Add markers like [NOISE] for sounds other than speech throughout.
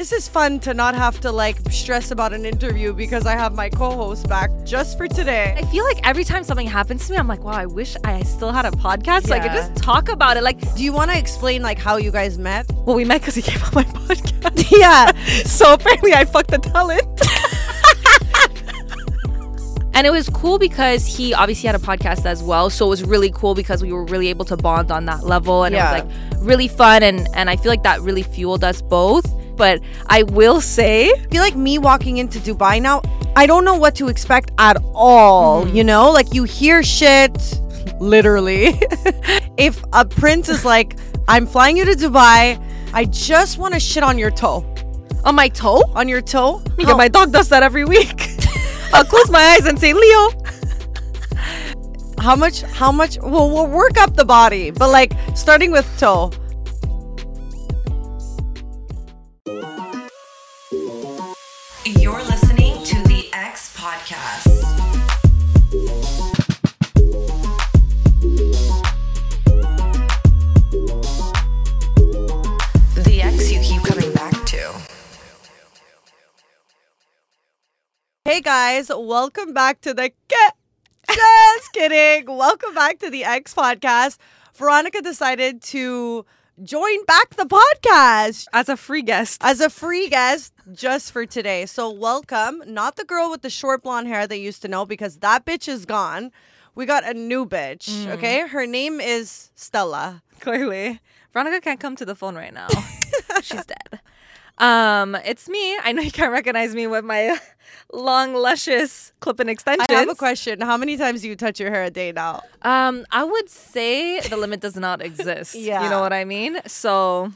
This is fun to not have to like stress about an interview because I have my co-host back just for today. I feel like every time something happens to me, I'm like, wow, I wish I still had a podcast so I could just talk about it. Like, Do you want to explain like how you guys met? well, we met because he came on my [LAUGHS] podcast. [LAUGHS] yeah. [LAUGHS] so apparently I fucked the talent. and it was cool because he obviously had a podcast as well. So it was really cool because we were really able to bond on that level. And Yeah. it was like really fun. And, and I feel like that really fueled us both. But I will say, I feel like me walking into Dubai now, I don't know what to expect at all. Mm-hmm. You know, like you hear shit, literally. [LAUGHS] if a prince is like, I'm flying you to Dubai, I just want to shit on your toe. on my toe, On your toe? Yeah, my dog does that every week. [LAUGHS] I'll close my eyes and say, Leo. How much? How much? Well, we'll work up the body, but like starting with toe. Hey guys, welcome back to the. Just [LAUGHS] kidding. Welcome back to the X podcast. Veronica decided to join back the podcast As a free guest. as a free guest just for today. So welcome, not the girl with the short blonde hair they used to know because that bitch is gone. We got a new bitch. Okay, her name is Stella. Clearly. Veronica can't come to the phone right now. [LAUGHS] She's dead. Um, it's me. I know you can't recognize me with my long, luscious clip and extensions. I have a question. How many times do you touch your hair a day now? Um, I would say the limit does not [LAUGHS] exist. Yeah. You know what I mean? So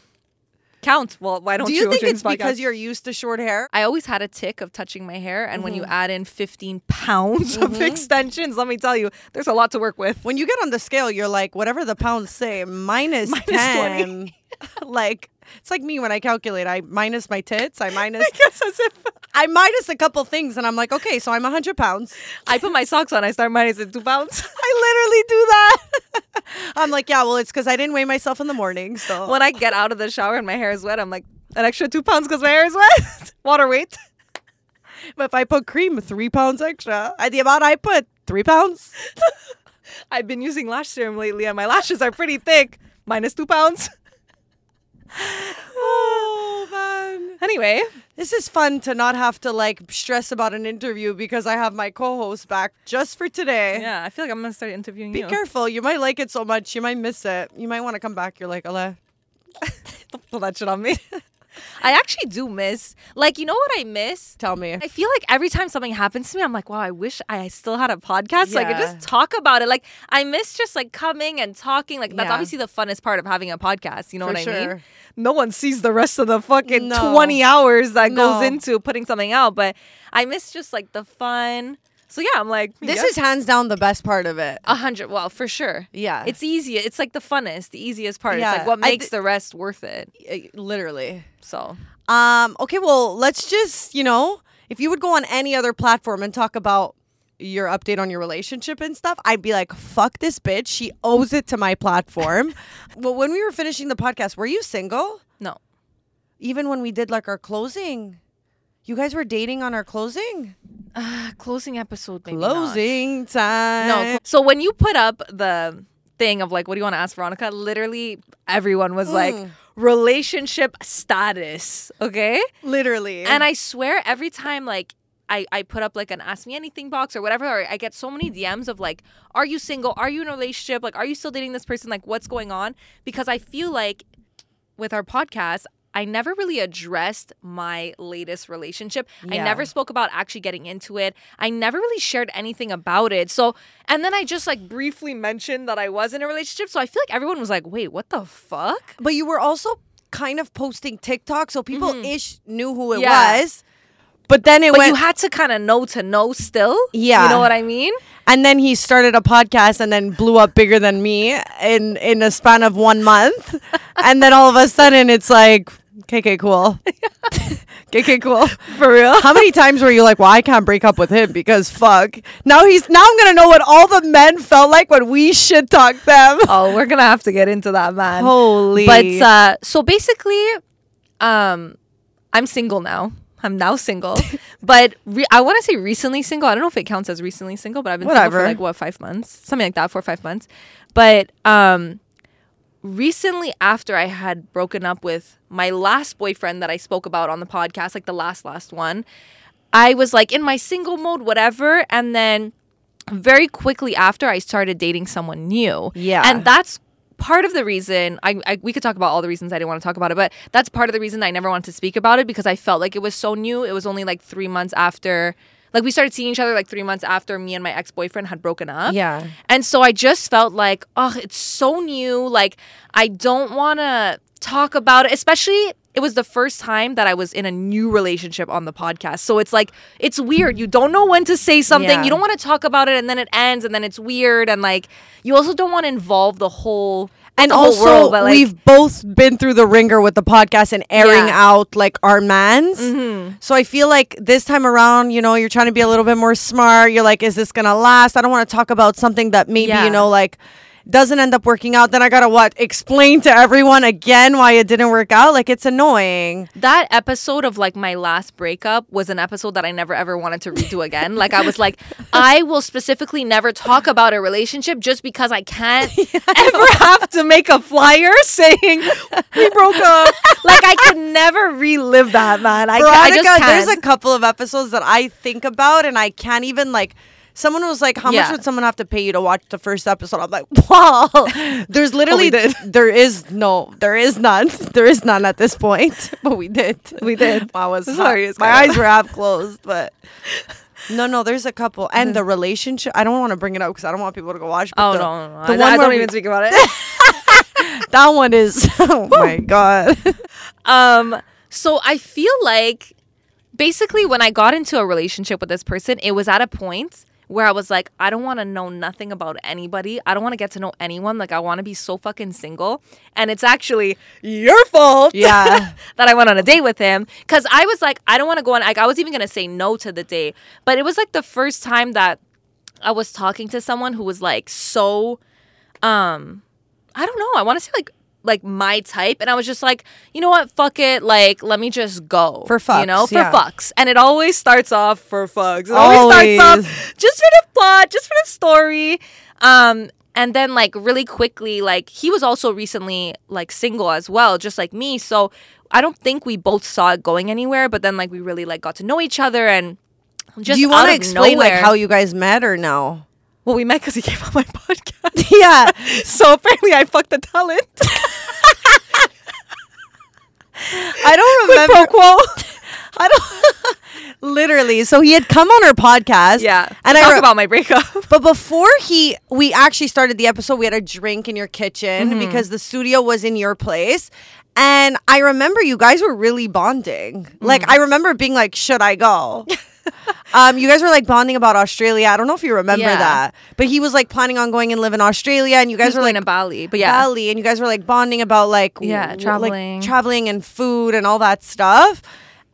count. Well, why don't Do you? you think it's because podcast? you're used to short hair? I always had a tick of touching my hair, and when Mm-hmm. you add in 15 pounds of extensions, let me tell you, there's a lot to work with. when you get on the scale, you're like, whatever the pounds say, minus, [LAUGHS] Minus 10. [LAUGHS] like, it's like me when I calculate. I minus my tits. I [LAUGHS] minus, Yes, as if I minus a couple things, and I'm like, okay, so I'm 100 pounds. I put my socks on, I start minusing two pounds. I literally do that. I'm like, yeah, well, it's because I didn't weigh myself in the morning. So when I get out of the shower and my hair is wet, I'm like, an extra two pounds because my hair is wet. Water weight. but if I put cream, three pounds extra. I, the amount I put, three pounds. I've been using lash serum lately, and my lashes are pretty thick. Minus two pounds. Man. Anyway, This is fun to not have to like stress about an interview because I have my co host back just for today. yeah, I feel like I'm gonna start interviewing Be you. Be careful. You might like it so much, you might miss it. You might want to come back. You're like, Ale. [LAUGHS] Don't pull that shit on me. [LAUGHS] I actually do miss, like, you know what I miss? Tell me. I feel like every time something happens to me, I'm like, wow, I wish I still had a podcast so I could Yeah. just talk about it. Like, I miss just like coming and talking. Like, that's Yeah. obviously the funnest part of having a podcast. You know For what I sure. mean? No one sees the rest of the fucking No. 20 hours that No. goes into putting something out, but I miss just like the fun. So, yeah, I'm like, This yeah. is hands down the best part of it. a hundred. Well, for sure. Yeah. It's easy. It's like the funnest, the easiest part. Yeah, It's like what makes thi- the rest worth it. Uh, literally. So, Um, okay, well, let's just, you know, if you would go on any other platform and talk about your update on your relationship and stuff, I'd be like, fuck this bitch. She owes it to my platform. [LAUGHS] well, when we were finishing the podcast, were you single? no. Even when we did like our closing? You guys were dating on our closing? Uh, closing episode, maybe not. Closing time. No. So when you put up the thing of like, what do you want to ask Veronica? Literally, everyone was like, Mm. relationship status. Okay. Literally. And I swear, every time like I, I put up like an ask me anything box or whatever, or I get so many DMs of like, are you single? Are you in a relationship? Like, are you still dating this person? Like, what's going on? Because I feel like with our podcast, I never really addressed my latest relationship. I never spoke about actually getting into it. I never really shared anything about it. So, and then I just like briefly mentioned that I was in a relationship. So I feel like everyone was like, wait, what the fuck? But you were also kind of posting TikTok, so people ish knew who it Mm-hmm. Yeah. was. But then it was But went, you had to kind of know to know still. Yeah. You know what I mean? and then he started a podcast and then blew up bigger than me in in a span of one month. [LAUGHS] and then all of a sudden, it's like, KK cool, [LAUGHS] [LAUGHS] KK cool. For real? How many times were you like, well, I can't break up with him because fuck. Now he's now I'm gonna know what all the men felt like when we shit talked them. [LAUGHS] Oh, we're gonna have to get into that, man. Holy. But uh, so basically, um, I'm single now. I'm now single, but re- I want to say recently single. I don't know if it counts as recently single, but I've been single for like what five months, something like that, four or five months. But um, recently, after I had broken up with my last boyfriend that I spoke about on the podcast, like the last last one, I was like in my single mode, whatever, and then very quickly after I started dating someone new. Yeah. And that's part of the reason I, I we could talk about all the reasons I didn't want to talk about it, but that's part of the reason I never wanted to speak about it because I felt like it was so new. It was only like three months after like we started seeing each other like three months after me and my ex-boyfriend had broken up. Yeah. And so I just felt like, oh, it's so new. Like I don't wanna talk about it, especially it was the first time that I was in a new relationship on the podcast. So it's like it's weird. You don't know when to say something. Yeah. You don't want to talk about it and then it ends and then it's weird and like you also don't want to involve the whole And also, world, like- we've both been through the ringer with the podcast and airing Yeah. out like our mans. Mm-hmm. So I feel like this time around, you know, you're trying to be a little bit more smart. You're like, is this gonna last? I don't want to talk about something that maybe Yeah. you know, like doesn't end up working out. Then I gotta what explain to everyone again why it didn't work out. Like it's annoying. that episode of like my last breakup was an episode that I never ever wanted to redo again. like I was like, [LAUGHS] I will specifically never talk about a relationship just because I can't [LAUGHS] ever have to make a flyer [LAUGHS] saying we broke up. like I could never relive that, man. I, ca- I just can't. there's a couple of episodes that I think about and I can't even like. Someone was like, "How Yeah. much would someone have to pay you to watch the first episode?" I'm like, [LAUGHS] "Wow, there's literally [LAUGHS] there is no, there is none, [LAUGHS] there is none at this point." But we did, We did. I was Sorry, my eyes were half closed, but no, no, there's a couple, and the relationship. I don't want to bring it up because I don't want people to go watch. But oh the, no, no, no. the I, one I don't we- even speak about it. that one is. Oh my god. Um, so I feel like basically when I got into a relationship with this person, it was at a point where I was like, I don't want to know nothing about anybody. I don't want to get to know anyone. Like I want to be so fucking single. And it's actually your fault. [LAUGHS] Yeah. that I went on a date with him cuz I was like I don't want to go on like I was even going to say no to the date. But it was like the first time that I was talking to someone who was like so um I don't know. I want to say like like my type and I was just like, you know what? Fuck it. Like let me just go. For fucks. You know, for yeah. fucks. And it always starts off for fucks. It always, starts off just for the plot, just for the story. Um and then like really quickly like he was also recently like single as well just like me so i don't think we both saw it going anywhere but then like we really like got to know each other and just Do you want to explain like how you guys met or no? Well we met because he came on my [LAUGHS] podcast [LAUGHS] yeah. so apparently i fucked the talent [LAUGHS] I don't remember. Quo? I don't. Literally, so he had come on our podcast. yeah and I talk re- about my breakup But before he, we actually started the episode. We had a drink in your kitchen Mm-hmm. because the studio was in your place, and I remember you guys were really bonding. Mm. Like I remember being like, "Should I go?" [LAUGHS] um, you guys were like bonding about Australia. I don't know if you remember Yeah. that, but he was like planning on going and live in Australia, and you guys guys were like in Bali but yeah Bali, and you guys were like bonding about like Yeah, w- traveling. like traveling and food and all that stuff.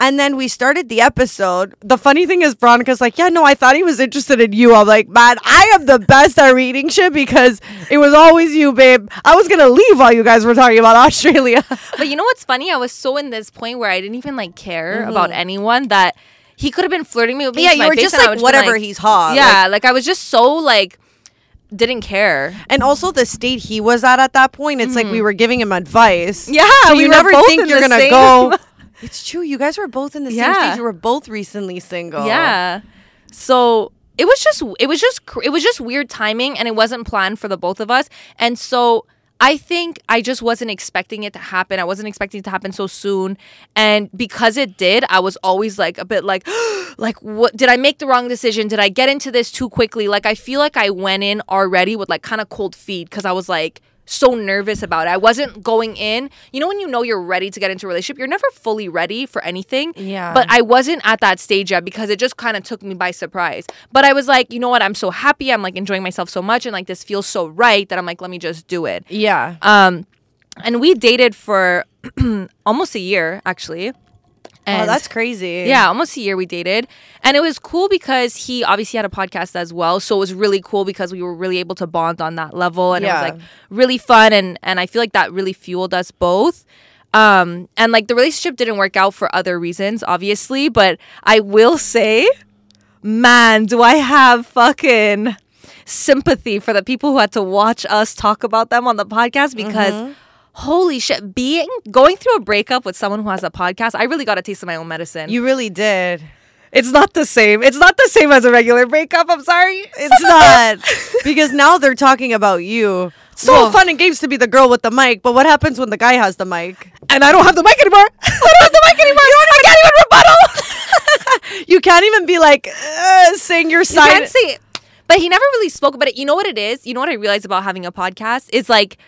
And then we started the episode. The funny thing is, Veronica's like, "Yeah, no, I thought he was interested in you." I'm like, "Man, I am the best at reading shit because it was always you, babe." I was gonna leave while you guys were talking about [LAUGHS] Australia. but you know what's funny i was so in this point where i didn't even like care about anyone that he could have been flirting me with me yeah, you were just like, "Whatever, like- he's hot." yeah like i was just so like didn't care and also the state he was at at that point, it's like we were giving him advice. Mm-hmm. Yeah, so we you never think in you're gonna same- go. [LAUGHS] It's true. You guys were both in the same Yeah. stage. You were both recently single. Yeah. So it was just it was just it was just weird timing and it wasn't planned for the both of us. And so I think I just wasn't expecting it to happen. I wasn't expecting it to happen so soon. And because it did, I was always like a bit like [GASPS] like what did I make the wrong decision? Did I get into this too quickly? Like I feel like I went in already with like kind of cold feet cuz I was like so nervous about it. I wasn't going in. You know when you know you're ready to get into a relationship, you're never fully ready for anything. Yeah. But I wasn't at that stage yet because it just kind of took me by surprise. But I was like, you know what? I'm so happy. I'm like enjoying myself so much and like this feels so right that I'm like, let me just do it. Yeah. Um and we dated for [CLEARS THROAT] almost a year actually. Oh, that's crazy. Yeah, almost a year we dated. And it was cool because he obviously had a podcast as well. So it was really cool because we were really able to bond on that level and Yeah. it was like really fun and and I feel like that really fueled us both. Um, and like the relationship didn't work out for other reasons, obviously, but I will say, man, do I have fucking sympathy for the people who had to watch us talk about them on the podcast because holy shit, being going through a breakup with someone who has a podcast, I really got a taste of my own medicine. You really did. it's not the same. It's not the same as a regular breakup. I'm sorry. It's [LAUGHS] not because now they're talking about you. So Whoa. fun and games to be the girl with the mic, but what happens when the guy has the mic? and I don't have the mic anymore. [LAUGHS] I don't have the mic anymore. I can't even rebuttal. [LAUGHS] You can't even be like uh, saying your You side. can't say it. But he never really spoke about it. You know what it is? You know what I realized about having a podcast is like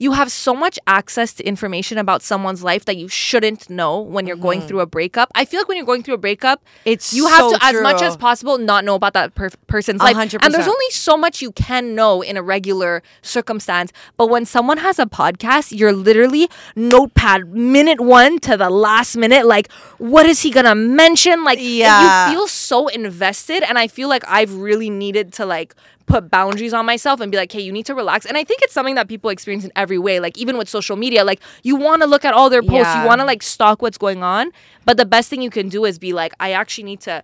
you have so much access to information about someone's life that you shouldn't know when you're going through a breakup. I feel like when you're going through a breakup, It's you have so to, as much as possible, not know about that per- person's A life. And there's only so much you can know in a regular circumstance. But when someone has a podcast, you're literally notepad minute one to the last minute. Like, what is he gonna mention? Like, Yeah. you feel so invested, and I feel like I've really needed to like put boundaries on myself and be like, hey, you need to relax. And I think it's something that people experience in every way. Like even with social media, like you want to look at all their posts, Yeah. you want to like stalk what's going on. But the best thing you can do is be like, I actually need to.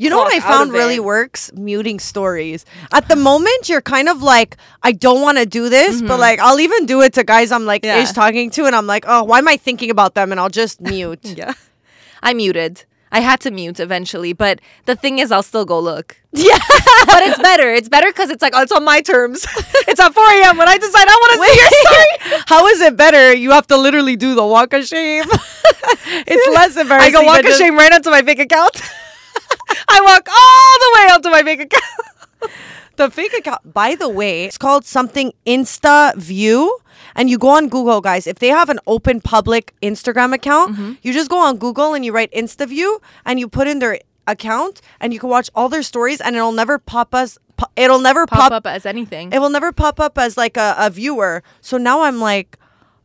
You know what I found it. really works? Muting stories. At the moment, you're kind of like, I don't want to do this, but like, I'll even do it to guys I'm like Mm-hmm. Yeah. ish talking to, and I'm like, oh, why am I thinking about them? And I'll just mute. [LAUGHS] Yeah. I muted. I had to mute eventually, but the thing is, I'll still go look. [LAUGHS] yeah. But it's better. It's better because it's like, oh, it's on my terms. [LAUGHS] it's at 4 a.m. when I decide I want to see your story. [LAUGHS] How is it better? You have to literally do the walk of shame. it's less embarrassing. I go walk of just- shame right onto my fake account. I walk all the way onto my fake account. The fake account, by the way, it's called something Insta View. And you go on Google, guys. If they have an open public Instagram account, Mm-hmm. you just go on Google and you write InstaView and you put in their account and you can watch all their stories and it'll never pop us. po- It'll never Pop pop, up as anything. It will never pop up as like a, a viewer. So now I'm like,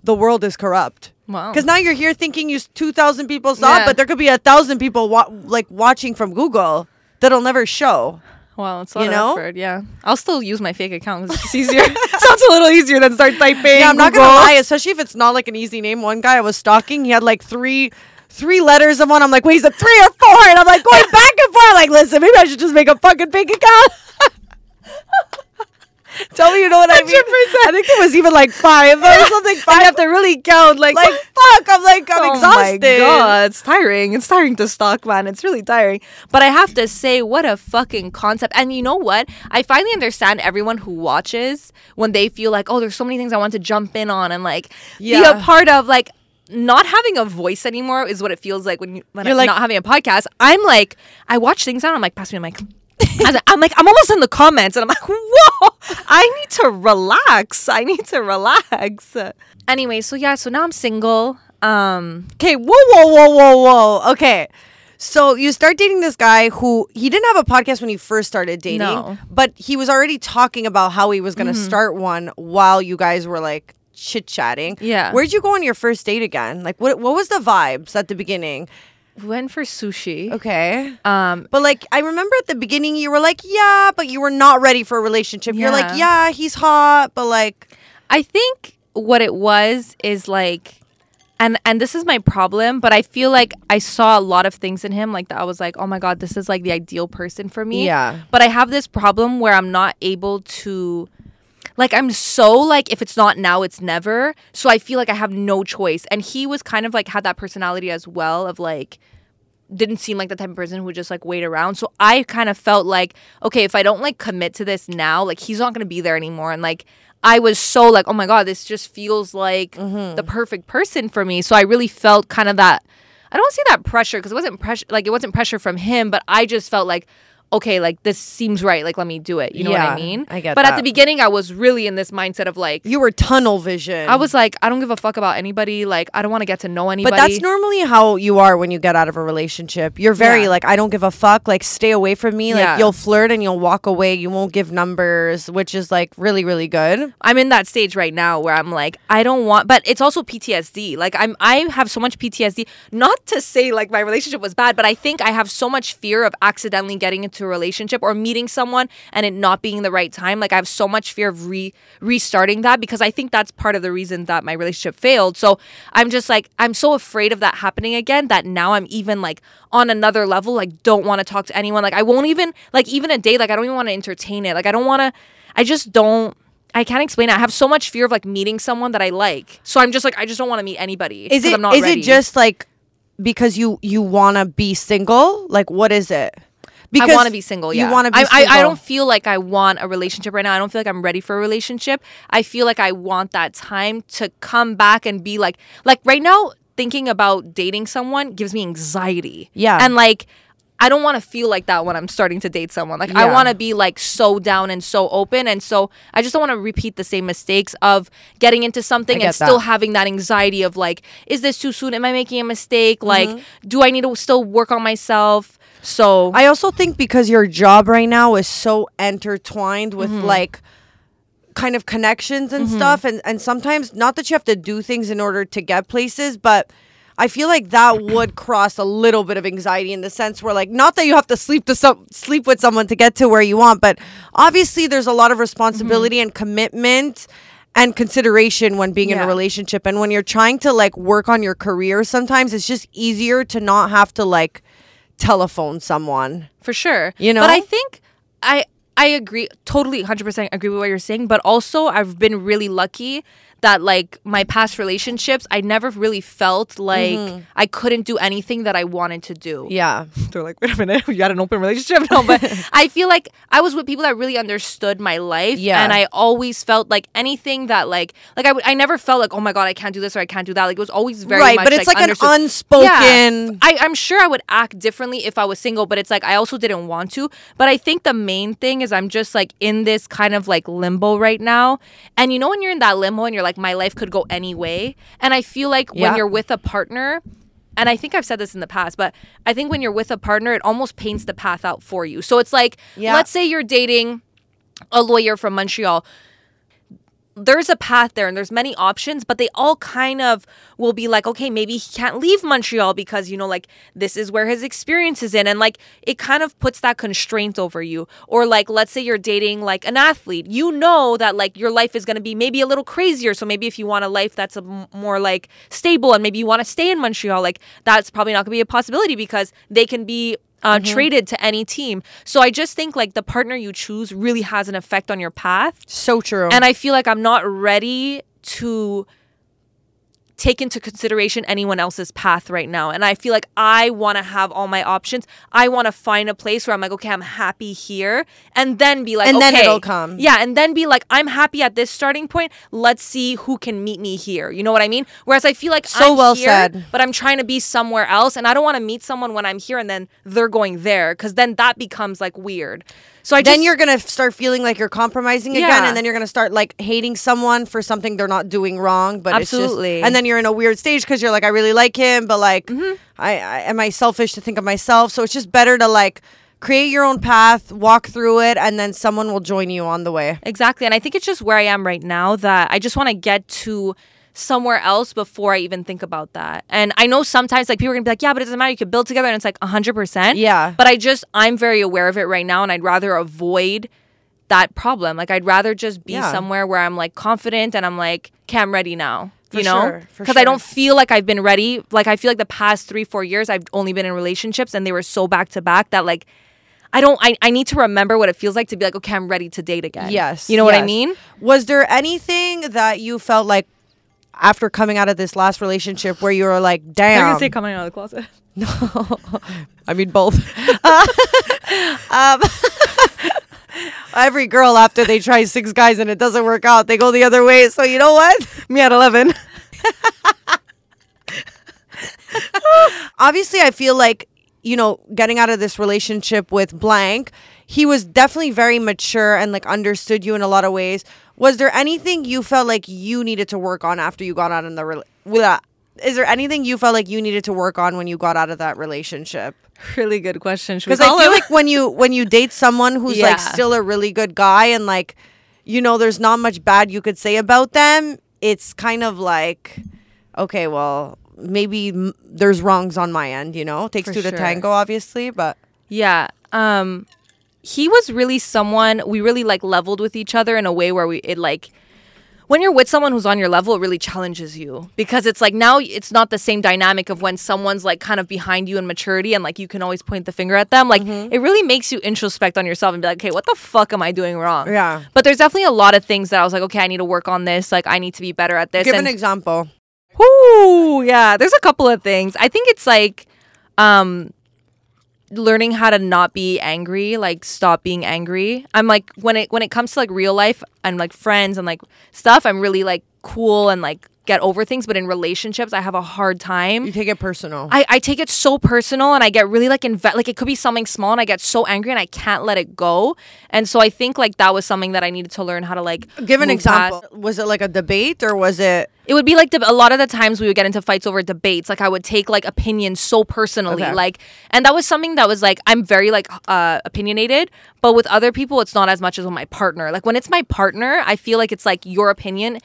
the world is corrupt. Wow. Because now you're here thinking you two thousand people saw, it, Yeah. but there could be a thousand people wa- like watching from Google that'll never show. Well, it's a You lot know? of effort. Yeah, I'll still use my fake account because It's easier. [LAUGHS] [LAUGHS] Sounds a little easier than start typing. Yeah, I'm not Google. gonna lie, especially if it's not like an easy name. One guy I was stalking, he had like three three letters of one. I'm like, wait, is it three or four? And I'm like going back and forth. Like, listen, maybe I should just make a fucking fake account. [LAUGHS] [LAUGHS] Tell me you know what I mean. 100%. I think it was even like five or something. Five. You have to really count. Like, like fuck. I'm like I'm oh exhausted. Oh my god, it's tiring. It's tiring to stalk, man. It's really tiring. But I have to say, what a fucking concept. And you know what? I finally understand everyone who watches when they feel like, oh, there's so many things I want to jump in on and like be a part of. Like not having a voice anymore is what it feels like when you when You're I'm like- not having a podcast. I'm like, I watch things and I'm like, pass me the mic. [LAUGHS] And I'm like, I'm almost in the comments, and I'm like, whoa, I need to relax. I need to relax. Anyway, so yeah, so now I'm single. Um, Okay, whoa, whoa, whoa, whoa, whoa. Okay. So you start dating this guy who he didn't have a podcast when you first started dating, No. but he was already talking about how he was going to start one while you guys were like chit chatting. Yeah. Where'd you go on your first date again? Like, what what was the vibes at the beginning? Went for sushi. Okay. Um, But like, I remember at the beginning you were like, yeah, but you were not ready for a relationship. You're like, Yeah. yeah, he's hot, but like, I think what it was is like and and this is my problem, but I feel like I saw a lot of things in him like that I was like, "Oh my god, this is like the ideal person for me." Yeah. But I have this problem where I'm not able to like I'm so like if it's not now it's never. So I feel like I have no choice. And he was kind of like had that personality as well of like didn't seem like the type of person who would just like wait around. So I kind of felt like, okay, if I don't like commit to this now, like he's not gonna be there anymore. And like I was so like, oh my god, this just feels like Mm-hmm. the perfect person for me. So I really felt kind of that. I don't want to say that pressure because it wasn't pressure. Like it wasn't pressure from him, but I just felt like. Okay, like this seems right. Like, let me do it. You know what I mean? I get But at the beginning, I was really in this mindset of like, you were tunnel vision. I was like, I don't give a fuck about anybody. Like, I don't want to get to know anybody. But that's normally how you are when you get out of a relationship. You're very Yeah. like, I don't give a fuck. Like, stay away from me. Like, Yeah. you'll flirt and you'll walk away. You won't give numbers, which is like really, really good. I'm in that stage right now where I'm like, I don't want, but it's also PTSD. Like I'm, I have so much PTSD. Not to say like my relationship was bad, but I think I have so much fear of accidentally getting into into a relationship or meeting someone and it not being the right time. Like I have so much fear of re restarting that because I think that's part of the reason that my relationship failed. So I'm just like I'm so afraid of that happening again that now I'm even like on another level like don't want to talk to anyone. Like I won't even like even a date like I don't even want to entertain it. Like I don't want to I just don't I can't explain it. I have so much fear of like meeting someone that I like. So I'm just like I just don't want to meet anybody. Is it I'm not is ready. it just like because you you want to be single? Like what is it? Because I want to be single. Yeah, You want to be I, single. I, I don't feel like I want a relationship right now. I don't feel like I'm ready for a relationship. I feel like I want that time to come back and be like, like right now, thinking about dating someone gives me anxiety. Yeah. and like. I don't want to feel like that when I'm starting to date someone. Like I want to be like so down and so open and so I just don't want to repeat the same mistakes of getting into something and get still having that anxiety of like is this too soon? Am I making a mistake? Like Mm-hmm. do I need to still work on myself? So I also think because your job right now is so intertwined with Mm-hmm. like kind of connections and stuff and and sometimes not that you have to do things in order to get places but I feel like that would cross a little bit of anxiety in the sense where like not that you have to sleep to some sleep with someone to get to where you want but obviously there's a lot of responsibility and commitment and consideration when being in a relationship and when you're trying to like work on your career sometimes it's just easier to not have to like telephone someone for sure. You know? but I think I I agree totally 100% agree with what you're saying, but also I've been really lucky that like my past relationships, I never really felt like I couldn't do anything that I wanted to do. Mm-hmm. Yeah. [LAUGHS] They're like, wait a minute, [LAUGHS] you had an open relationship? [LAUGHS] No, but I feel like I was with people that really understood my life. Yeah. And I always felt like anything that like, like I, I never felt like, oh my God, I can't do this or I can't do that. Like it was always very right, much, but it's like, understood. an unspoken. I, I'm sure I would act differently if I was single, but it's like I also didn't want to. But I think the main thing is I'm just like in this kind of like limbo right now. And you know when you're in that limbo and you're like, my life could go any way. And I feel like Yeah. when you're with a partner, and I think I've said this in the past, but I think when you're with a partner, it almost paints the path out for you. So it's like, Yeah. let's say you're dating a lawyer from Montreal there's a path there and there's many options but they all kind of will be like okay maybe he can't leave montreal because you know like this is where his experience is in. And like it kind of puts that constraint over you. Or like let's say you're dating like an athlete. You know that like your life is going to be maybe a little crazier. So maybe if you want a life that's a m- more like stable and maybe you want to stay in montreal like that's probably not going to be a possibility because they can be uh, traded to any team. So I just think like the partner you choose really has an effect on your path. so true. And I feel like I'm not ready to take into consideration anyone else's path right now. And I feel like I want to have all my options. I want to find a place where I'm like, okay, I'm happy here. And then be like, And then it'll come. Yeah. And then be like, I'm happy at this starting point. Let's see who can meet me here. You know what I mean? Whereas I feel like So I'm well here, said. but I'm trying to be somewhere else. And I don't want to meet someone when I'm here and then they're going there because then that becomes like weird. So I then just, you're gonna start feeling like you're compromising again, and then you're gonna start like hating someone for something they're not doing wrong. But it's Absolutely. just, and then you're in a weird stage because you're like, I really like him, but like, Mm-hmm. I, I am I selfish to think of myself? So it's just better to like create your own path, walk through it, and then someone will join you on the way. Exactly. And I think it's just where I am right now that I just want to get to somewhere else before I even think about that. And I know sometimes like people are gonna be like, yeah, but it doesn't matter. You could build together and it's like hundred percent. Yeah. But I just I'm very aware of it right now and I'd rather avoid that problem. Like I'd rather just be Yeah. somewhere where I'm like confident and I'm like, okay, I'm ready now. For you know? sure, for Because I don't feel like I've been ready. Like I feel like the past three, four years I've only been in relationships and they were so back to back that like I don't I, I need to remember what it feels like to be like, okay, I'm ready to date again. Yes. You know what I mean? Was there anything that you felt like after coming out of this last relationship where you were like, damn? Say coming out of the closet. [LAUGHS] No, [LAUGHS] I mean both. [LAUGHS] um, every girl after they try six guys and it doesn't work out, they go the other way. So you know what? Me at 11. Obviously, I feel like you know getting out of this relationship with blank. He was definitely very mature and like understood you in a lot of ways. Was there anything you felt like you needed to work on after you got out in the rela- with that? Is there anything you felt like you needed to work on when you got out of that relationship? [LAUGHS] Really good question. Because I feel him? like when you when you date someone who's like still a really good guy and like you know there's not much bad you could say about them it's kind of like okay well maybe m- there's wrongs on my end you know takes For two to tango obviously but Yeah. Um he was really someone we really like leveled with each other in a way where we it like when you're with someone who's on your level, it really challenges you because it's like now it's not the same dynamic of when someone's like kind of behind you in maturity and like you can always point the finger at them. Like Mm-hmm. it really makes you introspect on yourself and be like, okay, what the fuck am I doing wrong? Yeah. But there's definitely a lot of things that I was like, okay, I need to work on this. Like I need to be better at this. Give and an example. Whoo, yeah. There's a couple of things. I think it's like um learning how to not be angry, like stop being angry. I'm like when it when it comes to like real life and like friends and like stuff, I'm really like cool and like get over things, but in relationships I have a hard time. You take it personal. I, I take it so personal and I get really like inve- like it could be something small and I get so angry and I can't let it go. And so I think like that was something that I needed to learn how to like Give an example. past. Was it like a debate or was it? It would be like the, a lot of the times we would get into fights over debates. Like I would take like opinions so personally, Okay. like, and that was something that was like I'm very like uh, opinionated, but with other people it's not as much as with my partner. Like when it's my partner, I feel like it's like your opinion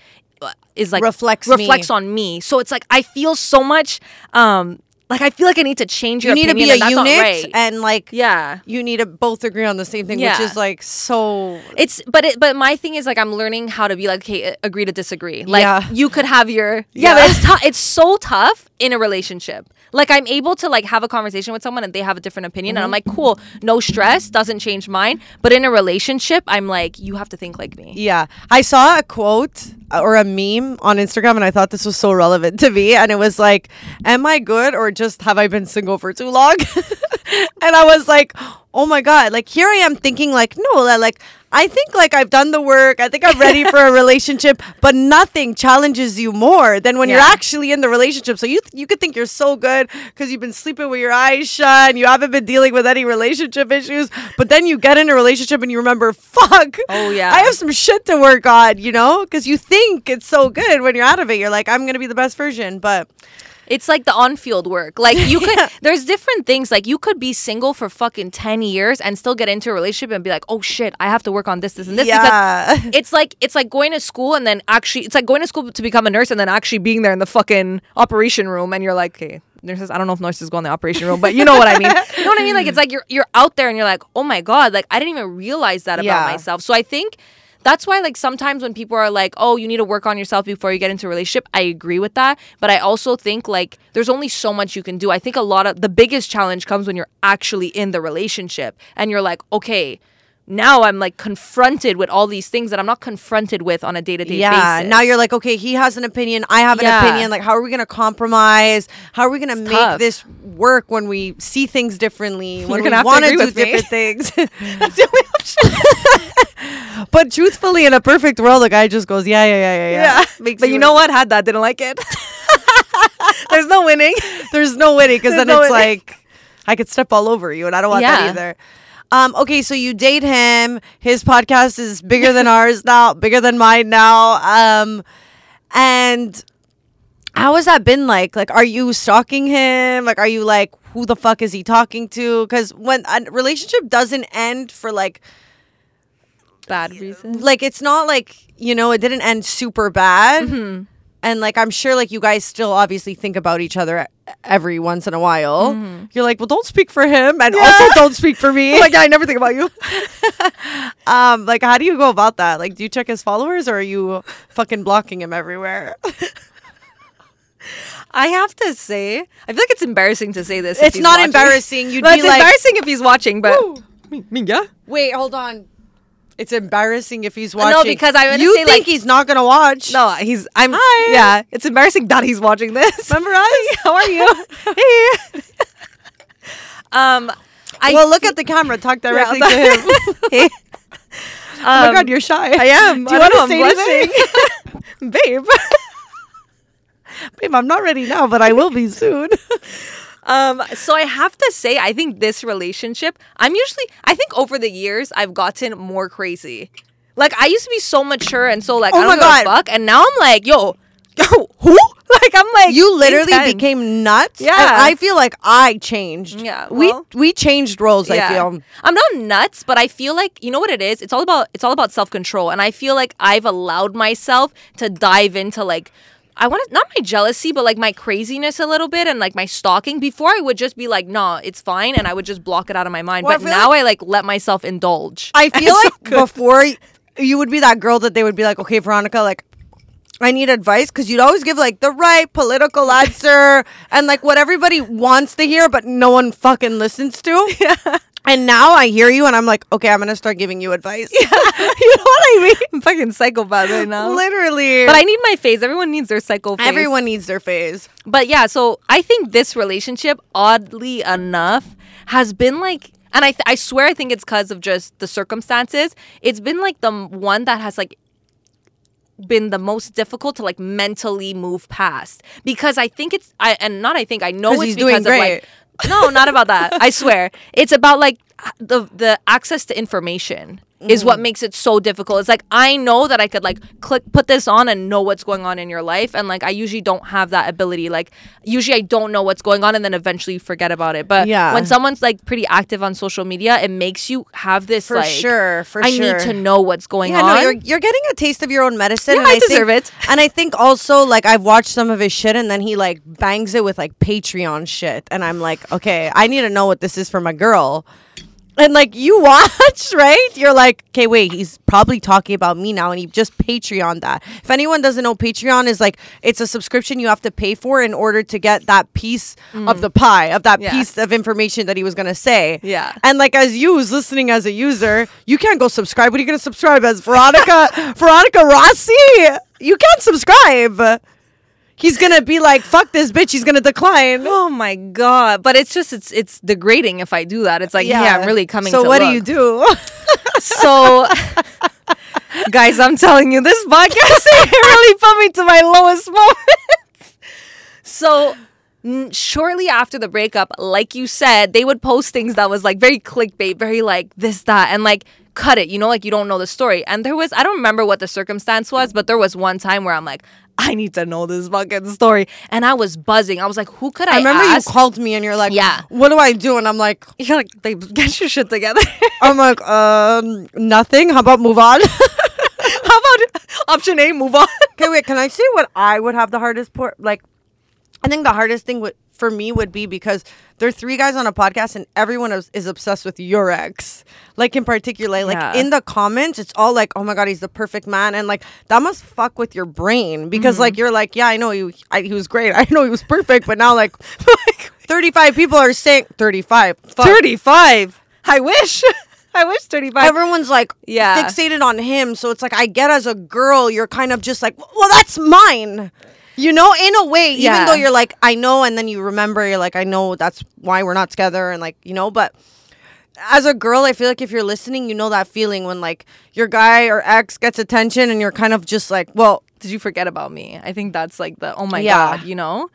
is like Reflects me. reflects on me. So it's like I feel so much. um like I feel like I need to change your You need to be a and that's not unit right. and like yeah. you need to both agree on the same thing, which is like so. It's but it but my thing is like I'm learning how to be like okay agree to disagree like Yeah. you could have your [LAUGHS] yeah, Yeah. but it's tough it's so tough in a relationship like I'm able to like have a conversation with someone and they have a different opinion and I'm Mm-hmm. like cool no stress doesn't change mine but in a relationship I'm like you have to think like me Yeah. I saw a quote uh, or a meme on Instagram and I thought this was so relevant to me. And it was like, Am I good or just have I been single for too long? [LAUGHS] and I was like, Oh my God. Like, here I am thinking, like, no, like, I think like I've done the work. I think I'm ready for a [LAUGHS] relationship, but nothing challenges you more than when you're actually in the relationship. So you you could think you're so good because you've been sleeping with your eyes shut and you haven't been dealing with any relationship issues, but then you get in a relationship and you remember, fuck. Oh, yeah. I have some shit to work on, you know? Because you think it's so good when you're out of it. You're like, I'm gonna be the best version, but It's like the on-field work. Like you could [LAUGHS] there's different things. Like you could be single for fucking 10 years and still get into a relationship and be like, "Oh shit, I have to work on this this and this because yeah, it's like it's like going to school and then actually it's like going to school to become a nurse and then actually being there in the fucking operation room and you're like, okay, nurses. I don't know if nurses go in the operation room, but you know what I mean. You know what I mean? Like it's like you're you're out there and you're like, oh my god, like I didn't even realize that about Yeah. myself. So I think. That's why, like, sometimes when people are like, oh, you need to work on yourself before you get into a relationship, I agree with that. But I also think, like, there's only so much you can do. I think a lot of the biggest challenge comes when you're actually in the relationship and you're like, okay, now I'm like confronted with all these things that I'm not confronted with on a day to day yeah. basis. Now you're like, okay, he has an opinion, I have an Yeah. opinion. Like, how are we gonna compromise? How are we gonna make tough. this work when we see things differently? [LAUGHS] When You're we to want to do different things? [LAUGHS] That's the only option. [LAUGHS] but truthfully, in a perfect world, the guy just goes, yeah, yeah, yeah, yeah, yeah. Makes but you know what? Had that, didn't like it. There's no winning. There's no winning because then no it's winning. like I could step all over you, and I don't want that either. Um, okay, so you date him. His podcast is bigger than [LAUGHS] ours now, bigger than mine now. Um, and how has that been like? Like, are you stalking him? Like, are you like, who the fuck is he talking to? Because when a relationship doesn't end for like, Bad reasons, like it's not like you know, it didn't end super bad. Mm-hmm. And like I'm sure like you guys still obviously think about each other every once in a while. You're like, well, don't speak for him, and also don't speak for me. [LAUGHS] like I never think about you. [LAUGHS] um, like how do you go about that? Like, do you check his followers, or are you fucking blocking him everywhere? [LAUGHS] I have to say, I feel like it's embarrassing to say this. it's not watching. embarrassing. You'd No, be it's like, embarrassing if he's watching, but me, me, yeah. wait, hold on. It's embarrassing if he's watching. No, because I wanna you say, think like- he's not gonna watch. No, he's. I'm. Hi. Yeah, it's embarrassing that he's watching this. remember us? [LAUGHS] How are you? [LAUGHS] hey. Um, I well, look at the camera. Talk directly I'll to him. [LAUGHS] Hey. oh my Um, god, you're shy. I am. Do you want to say anything, babe? babe, I'm not ready now, but I will be soon. Um, so I have to say, I think this relationship, I'm usually, I think over the years, I've gotten more crazy. Like I used to be so mature and so like, Oh I don't my God. fuck, and now I'm like, yo, [LAUGHS] yo, who? [LAUGHS] Like I'm like, you literally intense. became nuts. Yeah. I feel like I changed. Yeah, we well- we changed roles. I feel. I'm not nuts, but I feel like you know what it is. It's all about it's all about self control, and I feel like I've allowed myself to dive into like I want to not my jealousy, but like my craziness a little bit and like my stalking. Before I would just be like, nah, it's fine, and I would just block it out of my mind. Well, but feel now I like let myself indulge. I [LAUGHS] feel It's so like before you would be that girl that they would be like, okay, Veronica, like, I need advice because you'd always give like the right political [LAUGHS] answer and like what everybody wants to hear, but no one fucking listens to. [LAUGHS] Yeah. And now I hear you and I'm like, okay, I'm gonna start giving you advice. Yeah. [LAUGHS] you know what I mean? I'm fucking psychopath right now. Literally. But I need my phase. Everyone needs their psycho phase. everyone needs their phase. But yeah, so I think this relationship, oddly enough, has been like, and I, th- I swear I think it's because of just the circumstances. It's been like the one that has like been the most difficult to like mentally move past because I think it's I and not I think I know it's he's doing because of like no, not about that. I swear. [LAUGHS] It's about like the the access to information is Mm. what makes it so difficult. It's like I know that I could like click put this on and know what's going on in your life and like I usually don't have that ability. Like usually I don't know what's going on and then eventually forget about it. But Yeah. when someone's like pretty active on social media, it makes you have this For like sure, for sure. I sure. need to know what's going Yeah, on. no, you're you're getting a taste of your own medicine. Yeah, and I think- deserve it. [LAUGHS] And I think also like I've watched some of his shit, and then he like bangs it with like Patreon shit, and I'm like, okay, I need to know what this is for my girl. And like you watch, [LAUGHS] right? You're like, okay, wait, he's probably talking about me now, and he just Patreon that. If anyone doesn't know, Patreon is like it's a subscription you have to pay for in order to get that piece of the pie, of that Mm. Yeah. piece of information that he was gonna say. Yeah. And like as you who's listening as a user, you can't go subscribe. What are you gonna subscribe as Veronica [LAUGHS] Veronica Rossi? You can't subscribe. He's gonna be like, fuck this bitch, he's gonna decline. Oh my god! But it's just it's it's degrading if I do that. It's like yeah, I'm really coming. So what do you do? [LAUGHS] So, guys, I'm telling you, this podcast [LAUGHS] really put me to my lowest moments. So, shortly after the breakup, like you said, they would post things that was like very clickbait, very like this, that, and like cut it, you know, like you don't know the story. And there was, I don't remember what the circumstance was, but there was one time where I'm like, I need to know this fucking story. And I was buzzing. I was like, who could I, I remember ask? you called me and you're like, Yeah. what do I do? And I'm like, [LAUGHS] You're like, babe, get your shit together. [LAUGHS] I'm like, um, nothing. How about move on? [LAUGHS] How about option A, move on? Okay, wait. Can I say what I would have the hardest part? Like, I think the hardest thing would for me would be because there are three guys on a podcast and everyone is, is obsessed with your ex. Like in particular, like Yeah. in the comments, it's all like, "Oh my god, he's the perfect man," and like that must fuck with your brain because Mm-hmm. like you're like, "Yeah, I know he, I, he was great. [LAUGHS] I know he was perfect," but now like, [LAUGHS] like 35 people are saying 35. Fuck. 35. I wish. [LAUGHS] I wish 35. Everyone's like Yeah. fixated on him. So it's like I get as a girl, you're kind of just like, well, that's mine. You know, in a way, even though you're like, I know, and then you remember, you're like, I know that's why we're not together, and like, you know, but as a girl, I feel like if you're listening, you know that feeling when like your guy or ex gets attention, and you're kind of just like, well, Did you forget about me? I think that's like the, oh my Yeah. God, you know?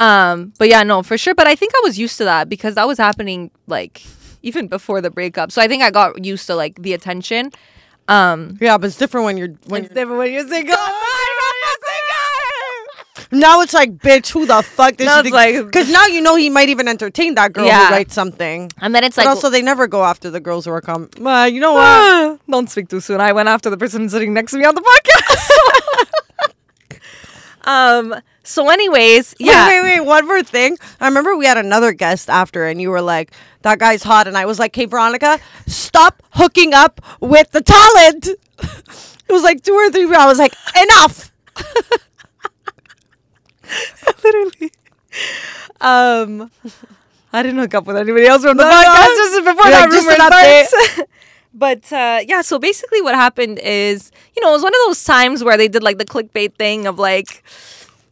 Um, but yeah, no, for sure. But I think I was used to that because that was happening like even before the breakup. So I think I got used to like the attention. Um, yeah, but it's different when you're when you're, different when you're single. [LAUGHS] [LAUGHS] now it's like, bitch, who the fuck did Now you it's think? like- [LAUGHS] Because now you know he might even entertain that girl Yeah. who writes something. And then it's But like, also, they never go after the girls who are come. Uh, you know what? Ah, don't speak too soon. I went after the person sitting next to me on the podcast. [LAUGHS] um. So, anyways, yeah. Wait, wait, wait. One more thing. I remember we had another guest after, and you were like, "That guy's hot," and I was like, "Hey, Veronica, stop hooking up with the talent." [LAUGHS] it was like two or three. I was like, "Enough." Literally. Um, I didn't hook up with anybody else from the No, podcast no. just before You're that rumor starts. [LAUGHS] but uh, yeah, so basically, what happened is, you know, it was one of those times where they did like the clickbait thing of like.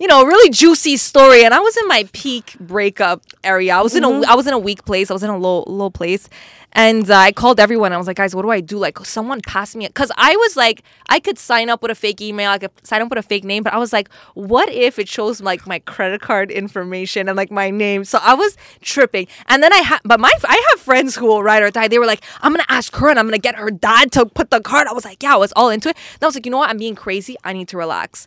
You know, really juicy story, and I was in my peak breakup area. I was in a, I was in a weak place. I was in a low, low place, and uh, I called everyone. I was like, guys, what do I do? Like, someone pass me, because I was like, I could sign up with a fake email, I could sign up with a fake name, but I was like, what if it shows like my credit card information and like my name? So I was tripping, and then I had, but my, I have friends who will ride or die. They were like, I'm gonna ask her, and I'm gonna get her dad to put the card. I was like, yeah, I was all into it. And I was like, you know what? I'm being crazy. I need to relax.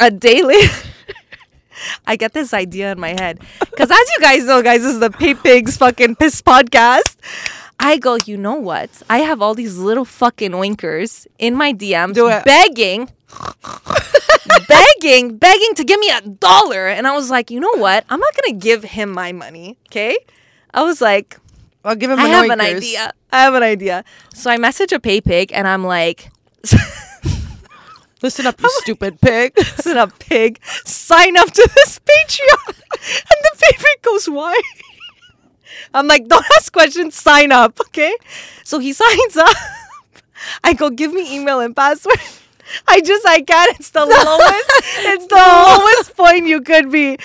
A daily. [LAUGHS] I get this idea in my head. Because as you guys know, guys, this is the Pay Pigs fucking piss podcast. I go, you know what? I have all these little fucking winkers in my DMs Do it. begging [LAUGHS] begging, begging to give me a dollar. And I was like, you know what? I'm not gonna give him my money. Okay. I was like, I'll give him. I have an idea. I have an idea. So I message a pay pig and I'm like, [LAUGHS] Listen up, you stupid pig. [LAUGHS] listen up, pig. Sign up to this [LAUGHS] Patreon. And the pig goes, why? I'm like, don't ask questions, sign up, okay? So he [LAUGHS] signs up. I go, give me email and password. I just, I can't. It's the lowest, it's the lowest point you could be.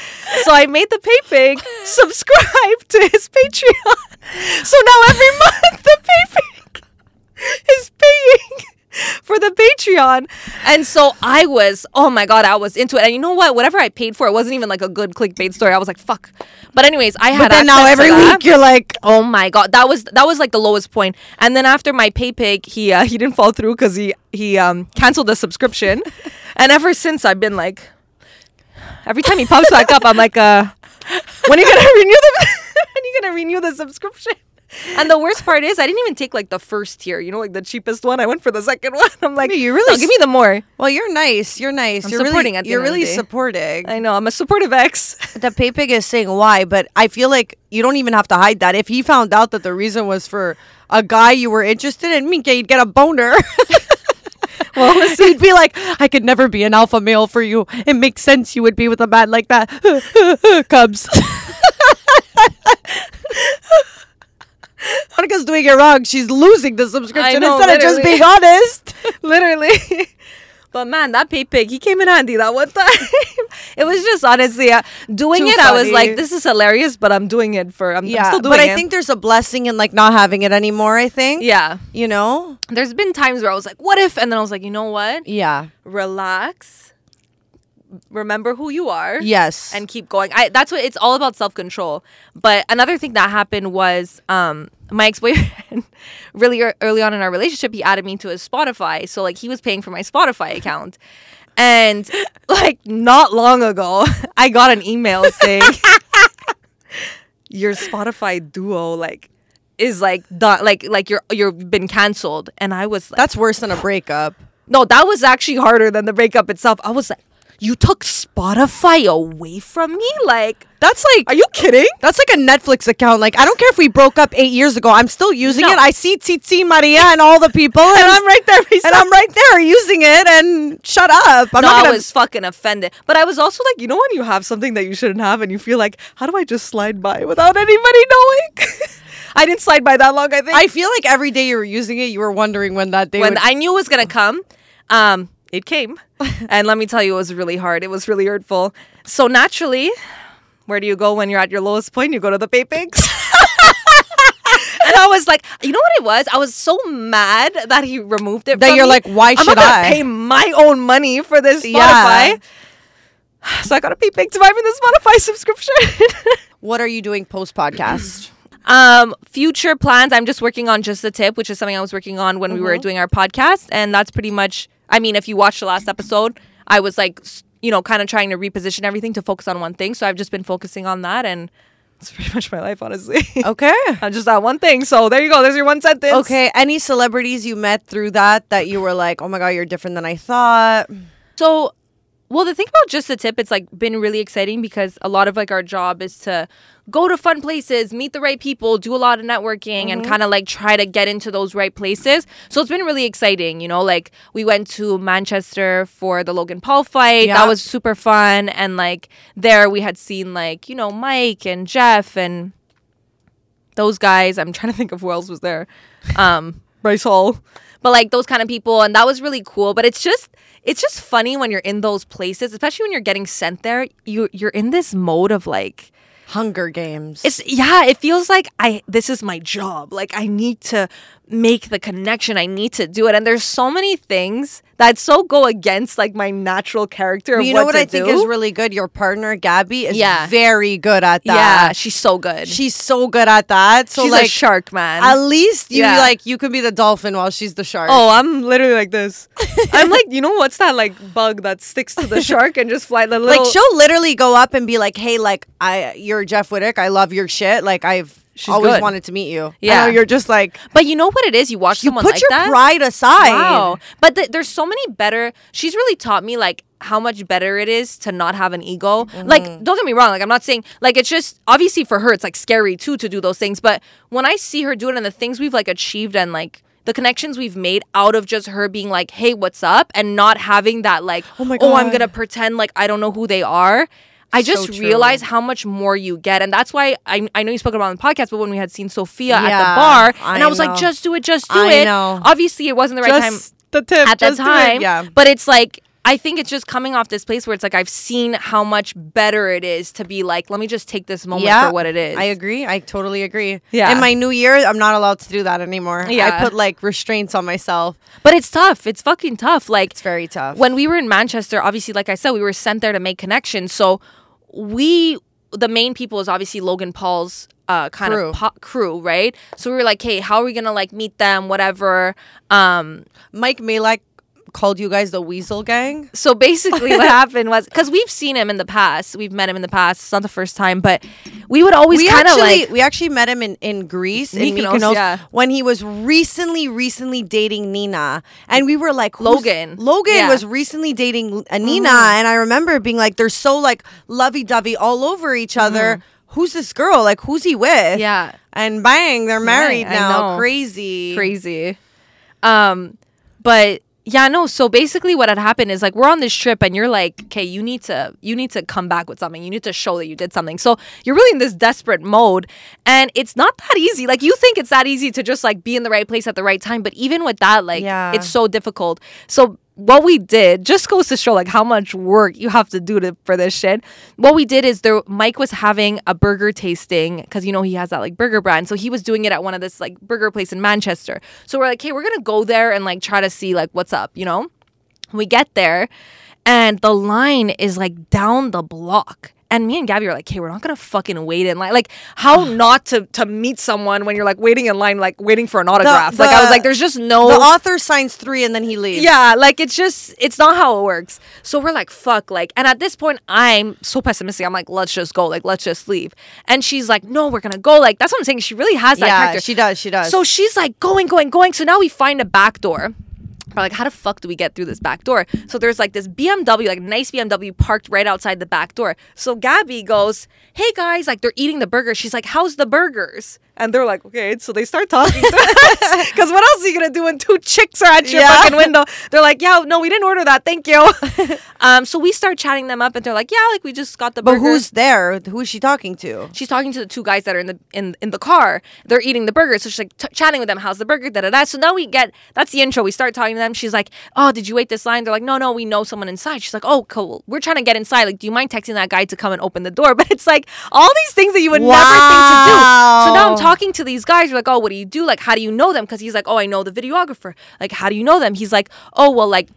So I made the pay pig subscribe to his Patreon. So now every month the pay pig is paying for the Patreon. And so I was, oh my God, I was into it. And you know what? Whatever I paid for, it wasn't even like a good clickbait story. I was like, fuck. But anyways, I had But then now every week you're like, Oh my god, that was that was like the lowest point. And then after my pay pig, he uh, he didn't fall through because he he um canceled the subscription. [LAUGHS] and ever since I've been like, every time he pops back up, I'm like, uh, when are you gonna [LAUGHS] renew the [LAUGHS] when are you gonna renew the subscription? And the worst part is, I didn't even take like the first tier, you know, like the cheapest one. I went for the second [LAUGHS] one. I'm like, you you really really give me the more. well, you're nice. You're nice. I'm you're supporting really, at the you're really supporting. I know I'm a supportive ex. [LAUGHS] the pay pig is saying why, but I feel like you don't even have to hide that. If he found out that the reason was for a guy you were interested in, Minka, you'd get a boner. [LAUGHS] well, he'd be like, I could never be an alpha male for you. It makes sense you would be with a man like that. Cubs. [LAUGHS] Monica's doing it wrong. She's losing the subscription know, instead of just being honest. [LAUGHS] literally. But man, that pay pig, he came in handy that one time. [LAUGHS] it was just honestly uh, doing Too it. I was like, this is hilarious, but I'm doing it for. I'm, I'm Yeah, still doing but I it. think there's a blessing in like not having it anymore. I think. yeah, You know. there's been times where I was like, what if? And then I was like, you know what? Yeah. Relax. Remember who you are. Yes. and keep going. I that's what it's all about self control. But another thing that happened was um my ex boyfriend [LAUGHS] really early on in our relationship he added me to his Spotify. So like he was paying for my Spotify account. And [LAUGHS] like not long ago, [LAUGHS] I got an email saying your Spotify duo like is like done like like you're you've been canceled and I was like That's worse than a breakup. no, that was actually harder than the breakup itself. I was like, you took Spotify away from me? Like, That's like are you kidding? That's like a Netflix account. Like I don't care if we broke up eight years ago. I'm still using No. it. I see Titi Maria and all the people, and, I'm right there. And I'm right there using it. And shut up. I'm no, not gonna. I was fucking offended. But I was also like, you know, when you have something that you shouldn't have and you feel like, how do I just slide by without anybody knowing? [LAUGHS] I didn't slide by that long, I think. I feel like every day you were using it, you were wondering when that day. when would- I knew it was gonna come, um, it came. [LAUGHS] and let me tell you, it was really hard. It was really hurtful. So naturally, where do you go when you're at your lowest point? You go to the pay pigs. [LAUGHS] and I was like, you know what it was? I was so mad that he removed it. That from you're me. like, why should I? pay my own money for this Yeah. Spotify? [SIGHS] So I got a pay pig to buy me the Spotify subscription. [LAUGHS] what are you doing post podcast? [CLEARS THROAT] Um, future plans. I'm just working on just the tip, which is something I was working on when we were Mm-hmm. doing our podcast, and that's pretty much. I mean, if you watched the last episode, I was like, you know, kind of trying to reposition everything to focus on one thing. So I've just been focusing on that, and it's [LAUGHS] pretty much my life, honestly. okay. [LAUGHS] I'm just that one thing. So there you go. There's your one sentence. Okay. Any celebrities you met through that that you were like, oh my god, you're different than I thought. So, well, the thing about just the tip, it's like been really exciting because a lot of like our job is to go to fun places, meet the right people, do a lot of networking, Mm-hmm. and kind of like try to get into those right places. So it's been really exciting. You know, like we went to Manchester for the Logan Paul fight. Yeah. That was super fun, and like there we had seen like you know Mike and Jeff and those guys. I'm trying to think of who else was there. Um, Bryce Hall. But like those kind of people and that was really cool. But it's just it's just funny when you're in those places, especially when you're getting sent there. You you're in this mode of like Hunger Games. it's yeah, it feels like I this is my job. Like I need to make the connection. I need to do it. And there's so many things that so go against like my natural character. You know what what I think is really good? Your partner Gabby is Yeah. very good at that. Yeah, she's so good. she's so good at that. So she's like a shark, man. At least you Yeah. like you could be the dolphin while she's the shark. Oh, I'm literally like this. [LAUGHS] I'm like, you know what's that like bug that sticks to the [LAUGHS] shark and just fly the little like she'll literally go up and be like, "Hey, like I, you're Jeff Wittek. I love your shit. Like I've She's always good. wanted to meet you. I Yeah. know you're just like But you know what it is? You watch you someone put like your that. pride aside. Wow. But th- there's so many better. She's really taught me like how much better it is to not have an ego. Mm-hmm. Like, don't get me wrong. Like, I'm not saying like it's just obviously for her it's like scary too to do those things. But when I see her do it and the things we've like achieved and like the connections we've made out of just her being like, hey, what's up, and not having that like, Oh my oh I'm gonna pretend like I don't know who they are. I just true. realize how much more you get, and that's why I, I know you spoke about on the podcast. But when we had seen Sophia at the bar, and I was like, just do it, just do I it. know. Obviously, it wasn't the right time the tip at the just it. time. Yeah. But it's like I think it's just coming off this place where it's like I've seen how much better it is to be like, let me just take this moment yeah, for what it is. I agree. I totally agree. Yeah. In my new year, I'm not allowed to do that anymore. Yeah. I put like restraints on myself. But it's tough. It's fucking tough. Like It's very tough. when we were in Manchester, obviously, like I said, we were sent there to make connections. So we, the main people is obviously Logan Paul's uh, kind Crew. of po- crew, right? So we were like, hey, how are we gonna like meet them? Whatever. Um, Mike Majlak called you guys the Weasel Gang. so basically, what [LAUGHS] happened was because we've seen him in the past, we've met him in the past. It's not the first time, but we would always kind of like we actually met him in, in Greece in Mykonos, Mykonos yeah. when he was recently recently dating Nina and we were like Logan. Logan Yeah. Mm-hmm. was recently dating a Nina and I remember being like they're so like lovey dovey all over each other who's this girl like who's he with Mm-hmm. Yeah. and bang they're married now crazy crazy. Um, but yeah, no. So basically, what had happened is like we're on this trip, and you're like, okay, you need to you need to come back with something. You need to show that you did something. So you're really in this desperate mode, and it's not that easy. Like you think it's that easy to just like be in the right place at the right time, but even with that, like Yeah. it's so difficult. So what we did just goes to show like how much work you have to do to for this shit. What we did is there Mike was having a burger tasting because you know he has that like burger brand. So he was doing it at one of this like burger place in Manchester. So we're like, hey, we're gonna go there and like try to see like what's up, you know? We get there and the line is like down the block. And me and Gabby are like, hey, we're not gonna fucking wait in line. Like, how [SIGHS] not to to meet someone when you're like waiting in line, like waiting for an autograph. like I was like, there's just no the author signs three and then he leaves yeah, like it's just it's not how it works. So we're like, fuck, like, and at this point, I'm so pessimistic. I'm like, let's just go, like, let's just leave. And she's like, no, we're gonna go. Like, that's what I'm saying. She really has that yeah character. she does she does So she's like going, going, going. So now we find a back door. We're like, how the fuck do we get through this back door? So there's like this BMW, like nice BMW parked right outside the back door. So Gabby goes, hey guys, like they're eating the burger. She's like, how's the burgers? And they're like, okay. So they start talking to us. [LAUGHS] [LAUGHS] Because what else are you going to do when two chicks are at your Yeah. fucking window? They're like, yeah, no, we didn't order that. Thank you. [LAUGHS] um, so we start chatting them up and they're like, yeah, like we just got the burger. but who's there who's she talking to She's talking to the two guys that are in the in in the car. They're eating the burger, so she's like t- chatting with them. How's the burger? Da da da. So now we get that's the intro. We start talking to them. She's like, "Oh, did you wait this line?" They're like, "No, no, we know someone inside." She's like, "Oh, cool. We're trying to get inside. Like, do you mind texting that guy to come and open the door?" But it's like all these things that you would never think to do. So now I'm Wow. Talking to these guys. you're like, "Oh, what do you do? Like, how do you know them?" Because he's like, "Oh, I know the videographer. Like, how do you know them?" He's like, "Oh, well, like."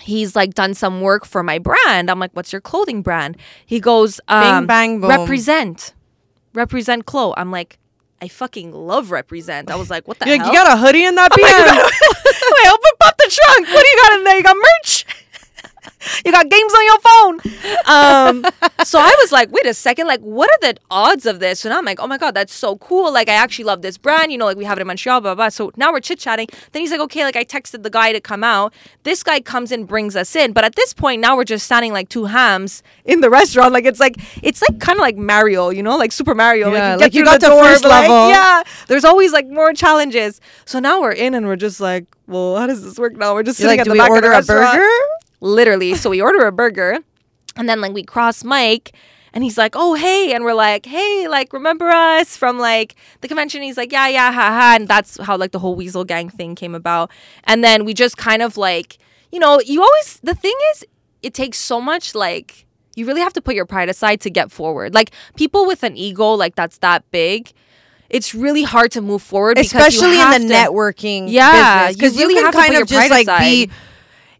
he's like done some work for my brand. I'm like, what's your clothing brand? He goes, um, bang, boom. represent, represent Chloe. I'm like, I fucking love represent. I was like, what the You're like, hell? you got a hoodie in that I'm like, BM? Wait, open up the trunk. What do you got in there? You got merch. [LAUGHS] You got games on your phone. Um, so I was like, wait a second, like, what are the odds of this? And I'm like, oh my God, that's so cool. Like, I actually love this brand. You know, like, we have it in Montreal, blah, blah. So now we're chit chatting. Then he's like, okay, like, I texted the guy to come out. This guy comes in, brings us in. But at this point, now we're just standing like two hams in the restaurant. Like, it's like, it's like kind of like Mario, you know, like Super Mario. Yeah, like, like you got the door, first but, like, level. yeah, there's always like more challenges. So now we're in and we're just like, well, how does this work now? We're just You're sitting like, at do the we back order a of the restaurant burger? Literally. So we order a burger, and then like we cross Mike, and he's like, "Oh hey," and we're like, "Hey, like remember us from like the convention?" He's like, "Yeah, yeah, ha ha," and that's how like the whole Weasel Gang thing came about. And then we just kind of like, you know, you always the thing is, it takes so much like you really have to put your pride aside to get forward. Like people with an ego like that's that big. It's really hard to move forward, because you especially in the to- networking Yeah, because you really you, have can kind of just like be aside.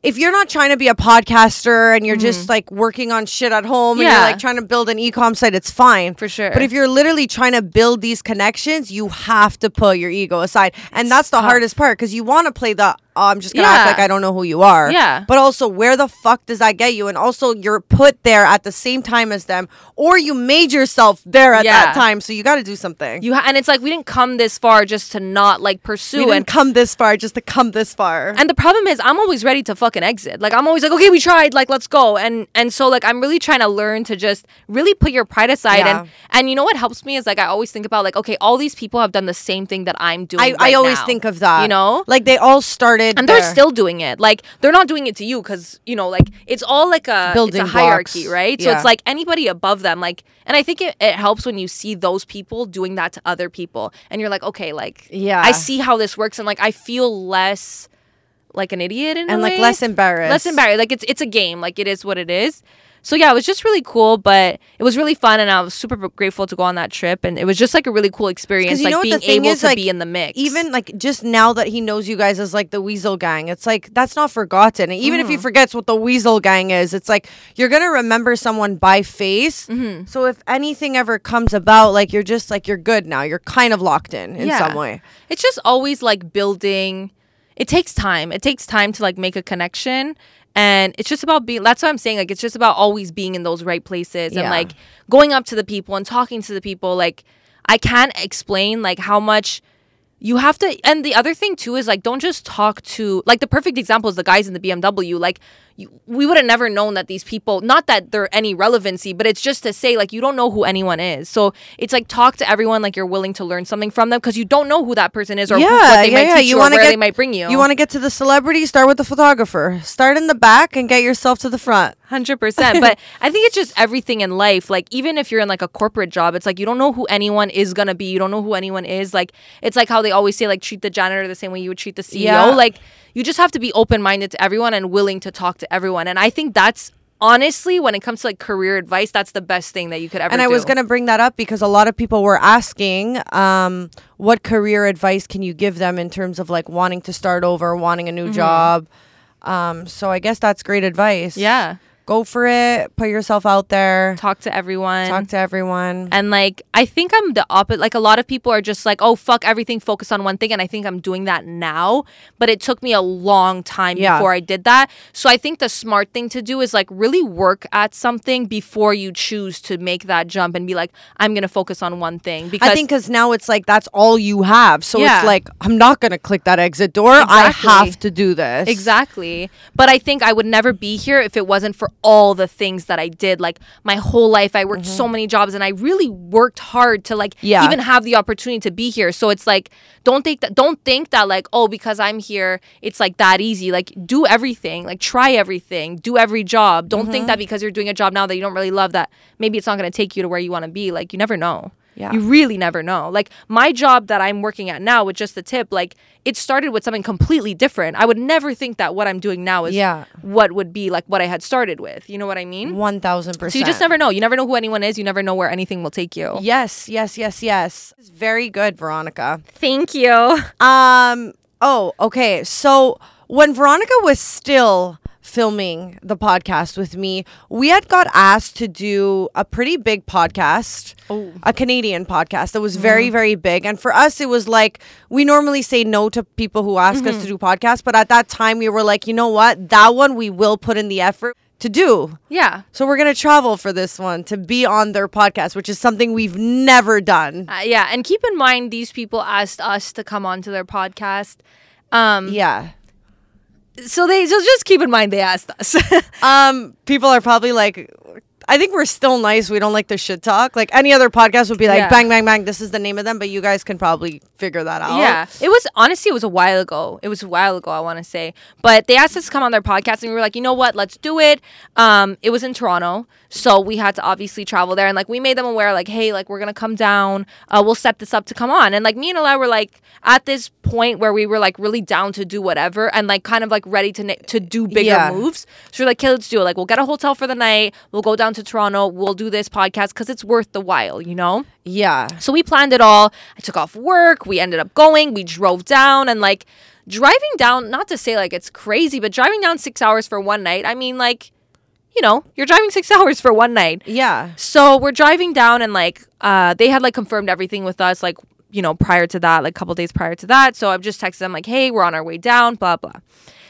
If you're not trying to be a podcaster and you're just like working on shit at home and Mm-hmm. Yeah. you're like trying to build an e-com site it's fine For sure. but if you're literally trying to build these connections you have to put your ego aside and that's the tough. hardest part because you want to play the oh, I'm just gonna act like I don't know who you are. Yeah. But also, where the fuck does that get you? And also, you're put there at the same time as them, or you made yourself there at Yeah. that time. So you got to do something. You ha- and it's like we didn't come this far just to not like pursue we didn't and come this far just to come this far. And the problem is, I'm always ready to fucking exit. Like I'm always like, okay, we tried, like let's go. And and so like I'm really trying to learn to just really put your pride aside. Yeah. And and you know what helps me is like I always think about like, okay, all these people have done the same thing that I'm doing. I, I always now, think of that. You know. like they all started, and they're there. still doing it. Like they're not doing it to you because you know, like it's all like a Building it's a hierarchy, blocks. right? So Yeah. it's like anybody above them, like, and I think it, it helps when you see those people doing that to other people, and you're like, okay, like, Yeah. I see how this works, and like I feel less like an idiot and like way. less embarrassed. less embarrassed. Like it's it's a game. Like it is what it is. So yeah, it was just really cool, but it was really fun, and I was super grateful to go on that trip, and it was just like a really cool experience, like being able is, to like, be in the mix. Even like just now that he knows you guys as like the Weasel Gang, it's like that's not forgotten. And even if he Mm-hmm. forgets what the Weasel Gang is, it's like you're gonna remember someone by face. Mm-hmm. So if anything ever comes about, like you're just like you're good now. You're kind of locked in in Yeah. some way. it's just always like building. It takes time. It takes time to like make a connection. And it's just about being, that's what I'm saying. Like, it's just about always being in those right places and like going up to the people and talking to the people. Like, I can't explain like how much you have to and the other thing too is like don't just talk to like the perfect example is the guys in the BMW like you, we would have never known that these people not that they're any relevancy but it's just to say like you don't know who anyone is so it's like talk to everyone like you're willing to learn something from them because you don't know who that person is or who, what they might teach you, or where get, they might bring you You want to get to the celebrity? Start with the photographer. Start in the back and get yourself to the front. Hundred percent. [LAUGHS] But I think it's just everything in life. Like even if you're in like a corporate job, it's like you don't know who anyone is gonna be. You don't know who anyone is. Like it's like how they always say like treat the janitor the same way you would treat the CEO. Yeah. Like you just have to be open minded to everyone and willing to talk to everyone. And I think that's honestly when it comes to like career advice, that's the best thing that you could ever. And I was going to bring that up because a lot of people were asking um, what career advice can you give them in terms of like wanting to start over, wanting a new Mm-hmm. job. Um, so I guess that's great advice. Yeah. Go for it. Put yourself out there. talk to everyone. Talk to everyone. And like I think I'm the opposite. Like a lot of people are just like, oh fuck everything, focus on one thing. And I think I'm doing that now. But it took me a long time Yeah. before I did that. So I think the smart thing to do is like really work at something before you choose to make that jump and be like, I'm gonna focus on one thing. Because I think because now it's like that's all you have. So Yeah. it's like, I'm not going to click that exit door. I have to do this. Exactly. But I think I would never be here if it wasn't for all the things that I did. Like my whole life, I worked so many jobs and I really worked hard to like Mm-hmm. Yeah. even have the opportunity to be here. So it's like don't think that don't think that like, oh, because I'm here, it's like that easy. Like do everything. Like try everything. Do every job. Don't Mm-hmm. think that because you're doing a job now that you don't really love that maybe it's not gonna take you to where you wanna be. Like you never know. Yeah. You really never know. Like my job that I'm working at now with just the tip, like it started with something completely different. I would never think that what I'm doing now is Yeah. what would be like what I had started with. You know what I mean? 1000%. So you just never know. You never know who anyone is. You never know where anything will take you. Yes, yes, yes, yes. It's very good, Veronica. Thank you. Um. Oh, okay. So when Veronica was still filming the podcast with me, we had got asked to do a pretty big podcast, Oh. a Canadian podcast that was very, very big. And for us, it was like we normally say no to people who ask us to do podcasts, but at that time, we were like, you know what, that one we will put in the effort to do. Yeah. So we're gonna travel for this one to be on their podcast, which is something we've never done. Uh, yeah. And keep in mind, these people asked us to come onto their podcast. Um, Yeah. So they so just keep in mind they asked us. [LAUGHS] Um, people are probably like, I think we're still nice. We don't like the shit talk. Like any other podcast would be like, Yeah. bang, bang, bang. This is the name of them, but you guys can probably figure that out. Yeah, it was honestly it was a while ago. It was a while ago, I want to say. But they asked us to come on their podcast, and we were like, you know what, let's do it. Um, it was in Toronto, so we had to obviously travel there, and like we made them aware, like, hey, like we're gonna come down. Uh, we'll set this up to come on, and like me and Eli were like at this point where we were like really down to do whatever, and like kind of like ready to to do bigger Yeah. moves. So we're like, okay, let's do it. Like we'll get a hotel for the night. We'll go down to Toronto. We'll do this podcast because it's worth the while, you know. Yeah. So we planned it all. I took off work. We ended up going. We drove down and like driving down, not to say like it's crazy, but driving down six hours for one night. I mean, like, you know, you're driving six [LAUGHS] hours for one night. Yeah. So we're driving down and like uh, they had like confirmed everything with us. Like you know, prior to that, like a couple days prior to that. So I've just texted them like, hey, we're on our way down, blah, blah.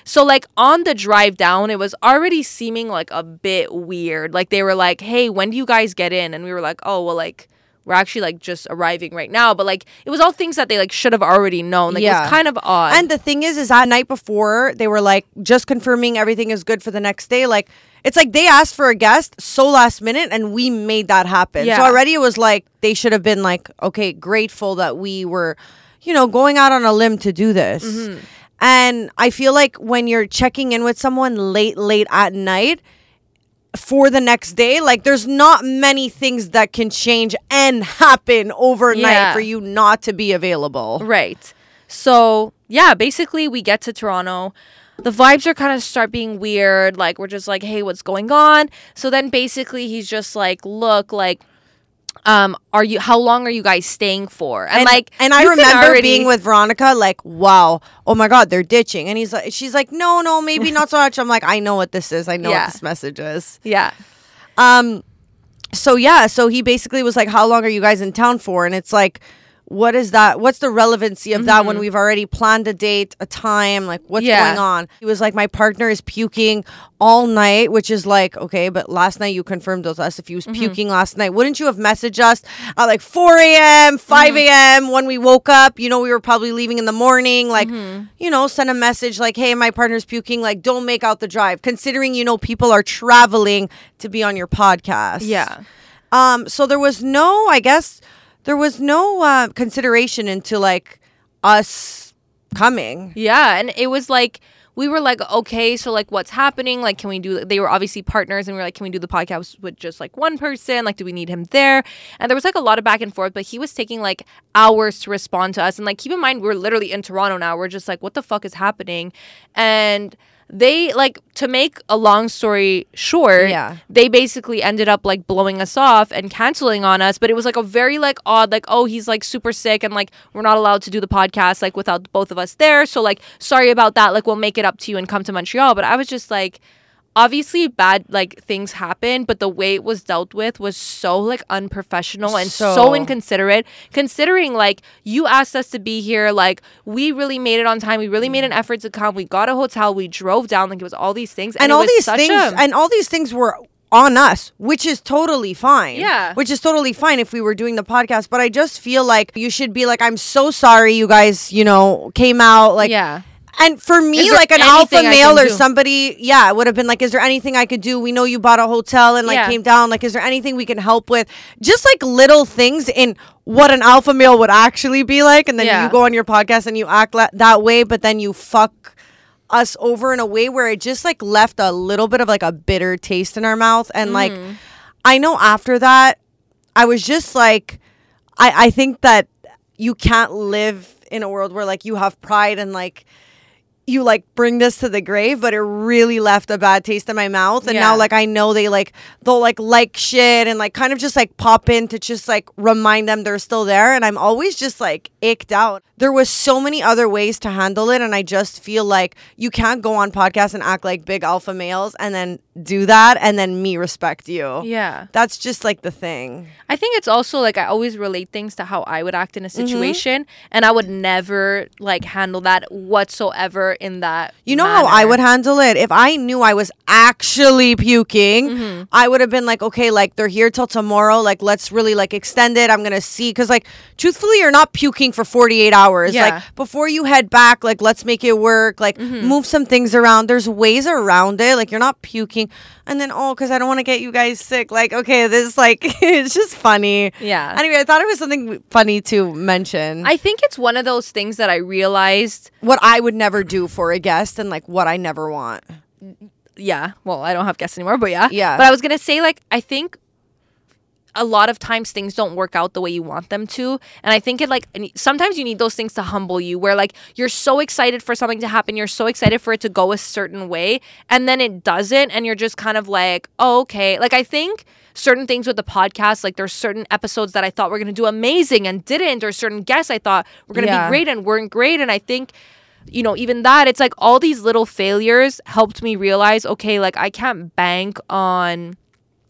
So like on the drive down, it was already seeming like a bit weird. Like they were like, hey, when do you guys get in? And we were like, oh, well, like, we're actually like just arriving right now. But like it was all things that they like should have already known. Like it was kind of odd. And the thing is, is that night before they were like just confirming everything is good for the next day. Like it's like they asked for a guest so last minute, and we made that happen. Yeah. So already it was like they should have been like, okay, grateful that we were, you know, going out on a limb to do this. Mm-hmm. And I feel like when you're checking in with someone late, late at night. For the next day, like there's not many things that can change and happen overnight Yeah. for you not to be available. Right. So yeah, basically we get to Toronto. The vibes are kind of start being weird. Like we're just like, hey, what's going on? So then basically he's just like, look, like, um, are you? How long are you guys staying for? And, like, and I remember already- being with Veronica, like, wow, oh my god, they're ditching, and he's like, she's like, no, no, maybe [LAUGHS] not so much. I'm like, I know what this is. I know Yeah. what this message is. yeah, Um, so yeah, so he basically was like, how long are you guys in town for? And it's like, what is that? What's the relevancy of that when we've already planned a date, a time? Like, what's Mm-hmm. Yeah. going on? He was like, my partner is puking all night, which is like, okay, but last night you confirmed with us if he was Mm-hmm. puking last night. Wouldn't you have messaged us at like 4 a.m., 5 Mm-hmm. a.m. when we woke up? You know, we were probably leaving in the morning. Like, Mm-hmm. you know, send a message like, hey, my partner's puking. Like, don't make out the drive, considering, you know, people are traveling to be on your podcast. yeah. Um, so there was no, I guess, there was no uh, consideration into like us coming. Yeah, and it was like we were like, okay, so like what's happening? Like, can we do? They were obviously partners, and we were like, can we do the podcast with just like one person? Like, do we need him there? And there was like a lot of back and forth, but he was taking like hours to respond to us. And like, keep in mind, we're literally in Toronto now. We're just like, what the fuck is happening? And they like to make a long story short Yeah. they basically ended up like blowing us off and canceling on us but it was like a very like odd like oh he's like super sick and like we're not allowed to do the podcast like without both of us there. So like sorry about that. Like we'll make it up to you and come to montreal. But i was just like obviously bad like things happen but the way it was dealt with was so like unprofessional and so, So- inconsiderate considering like you asked us to be here like we really made it on time we really made an effort to come we got a hotel we drove down like it was all these things and, And, all these things a- and all these things were on us, which is totally fine. Yeah. Which is totally fine if we were doing the podcast. But I just feel like you should be like, I'm so sorry you guys, you know, came out like yeah And for me, like an alpha male or do? somebody, yeah, it would have been like, is there anything I could do? We know you bought a hotel and like Yeah. came down. Like, is there anything we can help with? Just like little things in what an alpha male would actually be like. And then Yeah. you go on your podcast and you act la- that way, but then you fuck us over in a way where it just like left a little bit of like a bitter taste in our mouth. And like, Mm-hmm. I know after that, I was just like, I, I think that you can't live in a world where like you have pride and like you like bring this to the grave, but it really left a bad taste in my mouth. And now like I know they like they'll like like shit and like kind of just like pop in to just like remind them they're still there. And I'm always just like icked out. There was so many other ways to handle it, and I just feel like you can't go on podcasts and act like big alpha males and then do that and then me respect you. yeah That's just like the thing. I think it's also like I always relate things to how I would act in a Mm-hmm. situation, and I would never like handle that whatsoever in that. You know how I would handle it? If I knew I was actually puking, Mm-hmm. I would have been like, okay, like they're here till tomorrow. Like, let's really like extend it. I'm going to see. Cause like, truthfully, you're not puking for 48 hours. Yeah. Mm-hmm. Like, before you head back, like, let's make it work. Like, move some things around. There's ways around it. Like, you're not puking. And then, oh, cause I don't want to get you guys sick. Like, okay, this, like, [LAUGHS] it's just funny. Yeah. Anyway, I thought it was something funny to mention. I think it's one of those things that I realized. what I would never do for a guest and like what I never want. Yeah, well, I don't have guests anymore, but yeah, Yeah. But I was gonna say like I think a lot of times things don't work out the way you want them to. And i think it like sometimes you need those things to humble you where like you're so excited for something to happen. You're so excited for it to go a certain way. And then it doesn't. And you're just kind of like oh, okay. Like i think certain things with the podcast like there's certain episodes that i thought were going to do amazing and didn't or certain guests i thought were going to Yeah. be great and weren't great. And i think you know, even that, it's like all these little failures helped me realize, okay, like I can't bank on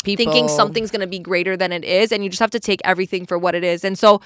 People. thinking something's going to be greater than it is and you just have to take everything for what it is and so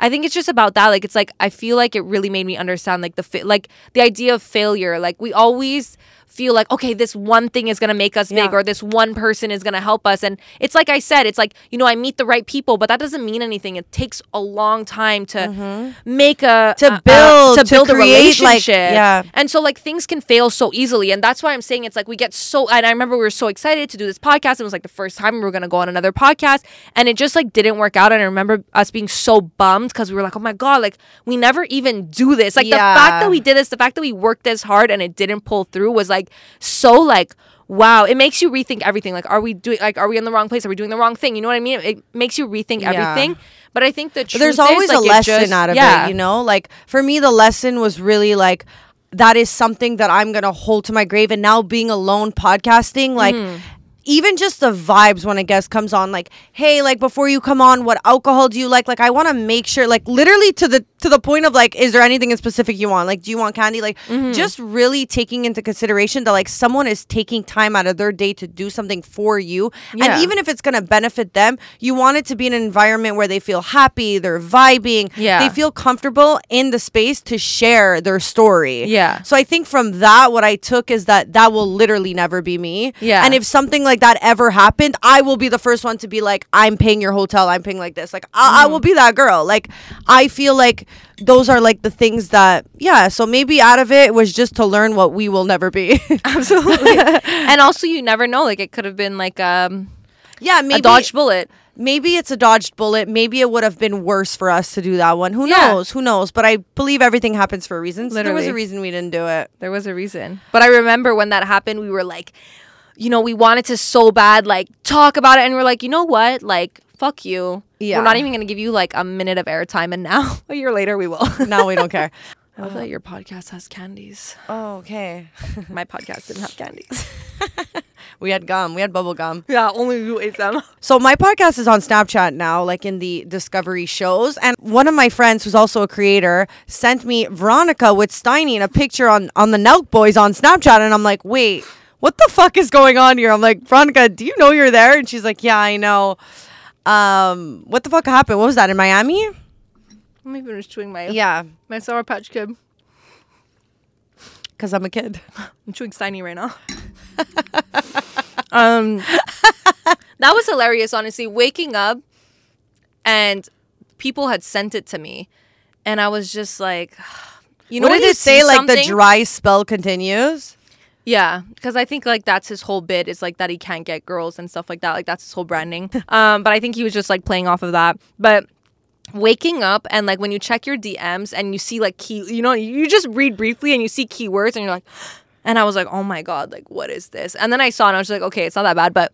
I think it's just about that. Like it's like I feel like it really made me understand like the fa- like the idea of failure. Like we always feel like okay, this one thing is gonna make us big, or this one person is gonna help us. And it's like I said, it's like you know I meet the right people, but that doesn't mean anything. It takes a long time to mm-hmm. make a To a- a- build, to to build a create, like, relationship. yeah. And so like things can fail so easily. And that's why I'm saying it's like we get so and I remember we were so excited to do this podcast. It was like the first time we were gonna go on another podcast. And it just like didn't work out. And I remember us being so bummed because we were like, oh my God, like we never even do this. Like the fact that we did this, the fact that we worked this hard and it didn't pull through was like so like wow it makes you rethink everything like are we doing like are we in the wrong place are we doing the wrong thing you know what i mean it makes you rethink Yeah. everything but i think the truth But there's is, always like, a lesson just- out of yeah. it, you know? Like for me the lesson was really like that is something that I'm to hold to my grave and now being alone podcasting like Mm-hmm. Even just the vibes when a guest comes on like hey like before you come on what alcohol do you like like I want to make sure like literally to the to the point of like is there anything in specific you want like do you want candy like Mm-hmm. just really taking into consideration that like someone is taking time out of their day to do something for you Yeah. and even if it's going to benefit them you want it to be an environment where they feel happy they're vibing Yeah. they feel comfortable in the space to share their story Yeah. so i think from that what i took is that that will literally never be me Yeah. and if something like that ever happened i will be the first one to be like i'm paying your hotel i'm paying like this like I, I Mm. will be that girl like i feel like those are like the things that yeah so maybe out of it was just to learn what we will never be [LAUGHS] absolutely [LAUGHS] and also you never know like it could have been like um yeah maybe a dodged bullet maybe it's a dodged bullet. Maybe it would have been worse for us to do that one. Who Yeah. knows? Who knows? But I believe everything happens for a reason. So there was a reason we didn't do it. There was a reason. But I remember when that happened, we were like, you know, we wanted to so bad, like, talk about it. And we're like, you know what? Like, fuck you. Yeah. We're not even going to give you like a minute of airtime. And now, [LAUGHS] a year later, we will. [LAUGHS] Now we don't care. [LAUGHS] I love that your podcast has candies. Oh, okay. My podcast didn't have candies. We had gum. We had bubble gum. yeah, only you ate them. So my podcast is on Snapchat now, like in the Discovery shows. And one of my friends, who's also a creator, sent me Veronica with Steiny and a picture on on the Nelk Boys on Snapchat, and I'm like, wait. What the fuck is going on here? I'm like, Veronica, do you know you're there? And she's like, Yeah, I know. Um, what the fuck happened? What was that in Miami? I'm even just chewing my Yeah, my Sour Patch Kid. because I'm a kid. [LAUGHS] I'm chewing Steiny right now. um, that was hilarious, honestly. Waking up and people had sent it to me, and I was just like, [SIGHS] you know, what when did it say? Like the dry spell continues. Yeah, because I think like that's his whole bit is like that he can't get girls and stuff like that. Like that's his whole branding. [LAUGHS] um, but I think he was just like playing off of that. But waking up and like when you check your DMs and you see like key, you know, you just read briefly and you see keywords and you're like, [GASPS] and I was like, oh my god, like what is this? And then I saw it and I was like, okay, it's not that bad, but.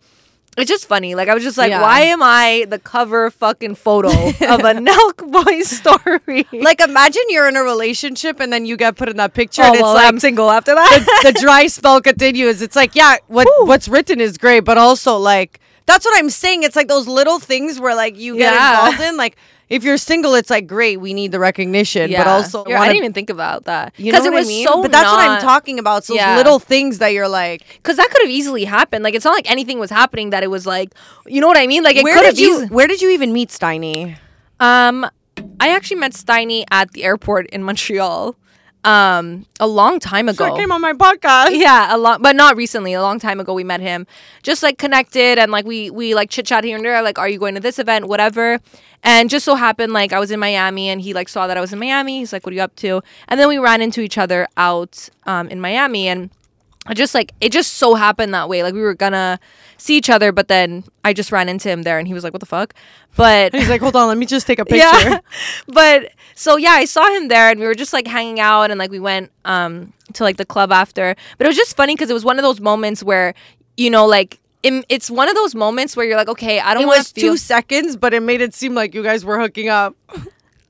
It's just funny. Like I was just like, Yeah. why am I the cover fucking photo of a [LAUGHS] Nelk Boy story? Like imagine you're in a relationship and then you get put in that picture oh, and it's well, like I'm single after that. the dry spell continues. It's like, yeah, what what's written is great, but also like that's what I'm saying. It's like those little things where like you get Yeah. involved in. Like if you're single, it's like great, we need the recognition, but also Yeah, I wanna- didn't even think about that you know it what was I mean? so. but that's what I'm talking about. It's those Yeah. little things that you're like, Because that could have easily happened. Like it's not like anything was happening that it was like, you know what I mean? Like it where did you where did you even meet Steiny? Um, I actually met Steiny at the airport in Montreal. Um, a long time ago. Sure came on my podcast. yeah, a lot, but not recently. A long time ago, we met him. Just like connected and like we we like chit chat here and there. Like, are you going to this event? Whatever. And just so happened, like I was in Miami, and he like saw that I was in Miami. He's like, "What are you up to?" And then we ran into each other out um, in Miami, and I just like it just so happened that way. Like we were gonna see each other, but then I just ran into him there, and he was like, "What the fuck?" But He's like, hold on, let me just take a [LAUGHS] picture. yeah. [LAUGHS] but so yeah, I saw him there and we were just like hanging out and like we went um to like the club after. But it was just funny because it was one of those moments where you know like it's one of those moments where you're like, okay, I don't It want was to feel. two seconds, but it made it seem like you guys were hooking up.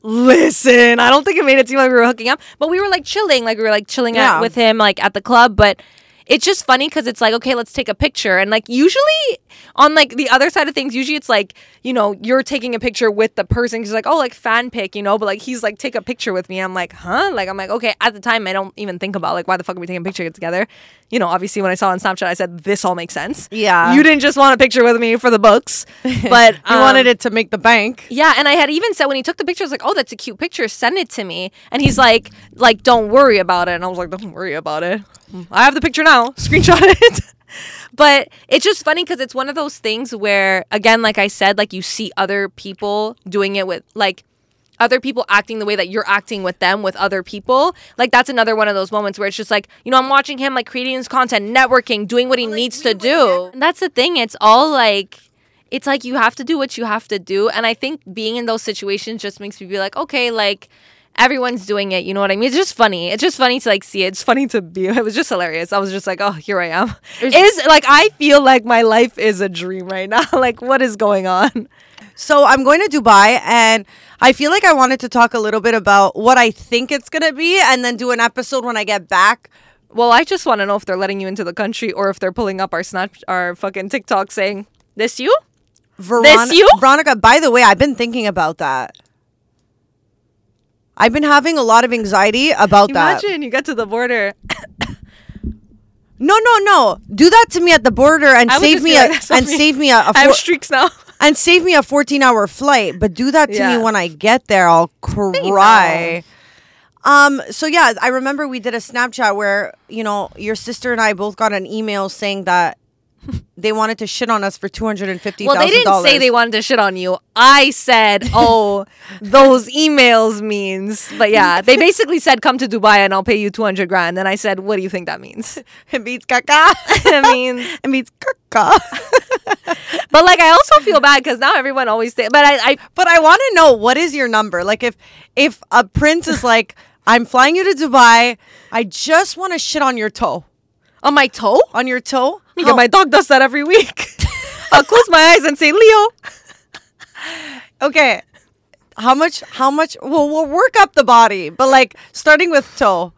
Listen, I don't think it made it seem like we were hooking up, but we were like chilling, like we were like chilling Yeah. out with him like at the club, but. It's just funny because it's like, okay, let's take a picture. And like usually on like the other side of things, usually it's like, you know, you're taking a picture with the person. He's like, oh, like fan pic, you know, but like he's like, take a picture with me. I'm like, huh? Like, I'm like, okay, at the time, I don't even think about like, why the fuck are we taking a picture together? You know, obviously when I saw it on Snapchat, I said, this all makes sense. Yeah. You didn't just want a picture with me for the books, [LAUGHS] but you um, wanted it to make the bank. yeah, and I had even said when he took the picture, I was like, "Oh, that's a cute picture. Send it to me." And he's like, "Like, don't worry about it." And I was like, "Don't worry about it. I have the picture now. Screenshot it." [LAUGHS] but it's just funny because it's one of those things where, again, like I said, like you see other people doing it with like other people acting the way that you're acting with them with other people. Like that's another one of those moments where it's just like you know i'm watching him like creating his content networking doing what he needs to do. And that's the thing it's all like it's like you have to do what you have to do. And i think being in those situations just makes me be like okay like everyone's doing it you know what i mean it's just funny it's just funny to like see it it's funny to be [LAUGHS] it was just hilarious i was just like oh here i am is like i feel like my life is a dream right now [LAUGHS] like what is going on So I'm going to Dubai and I feel like I wanted to talk a little bit about what I think it's going to be and then do an episode when I get back. Well, I just want to know if they're letting you into the country or if they're pulling up our snap, our fucking TikTok saying, "This you?" Veron- you? Veronica, by the way, I've been thinking about that. I've been having a lot of anxiety about that. Imagine you get to the border. No, no, no. Do that to me at the border and save me be a, like, and me. save me a, a I have four- streaks now. [LAUGHS] and save me a 14 hour flight but do that to Yeah. me when i get there i'll cry um so yeah i remember we did a snapchat where you know your sister and i both got an email saying that they wanted to shit on us for $250000 Well, they didn't say they wanted to shit on you. I said, [LAUGHS] "Oh, those emails means." But yeah, they basically said, "Come to Dubai and I'll pay you 200 grand." And I said, "What do you think that means?" it [LAUGHS] means caca it [LAUGHS] means it means caca But like I also feel bad cuz now everyone always say, but I, I but i want to know what is your number like if if a prince is like i'm flying you to dubai i just want to shit on your toe on my toe? on your toe Yeah, my dog does that every week. [LAUGHS] I'll close my eyes and say, Leo. Okay. How much? How much? Well, we'll work up the body, but like starting with toe.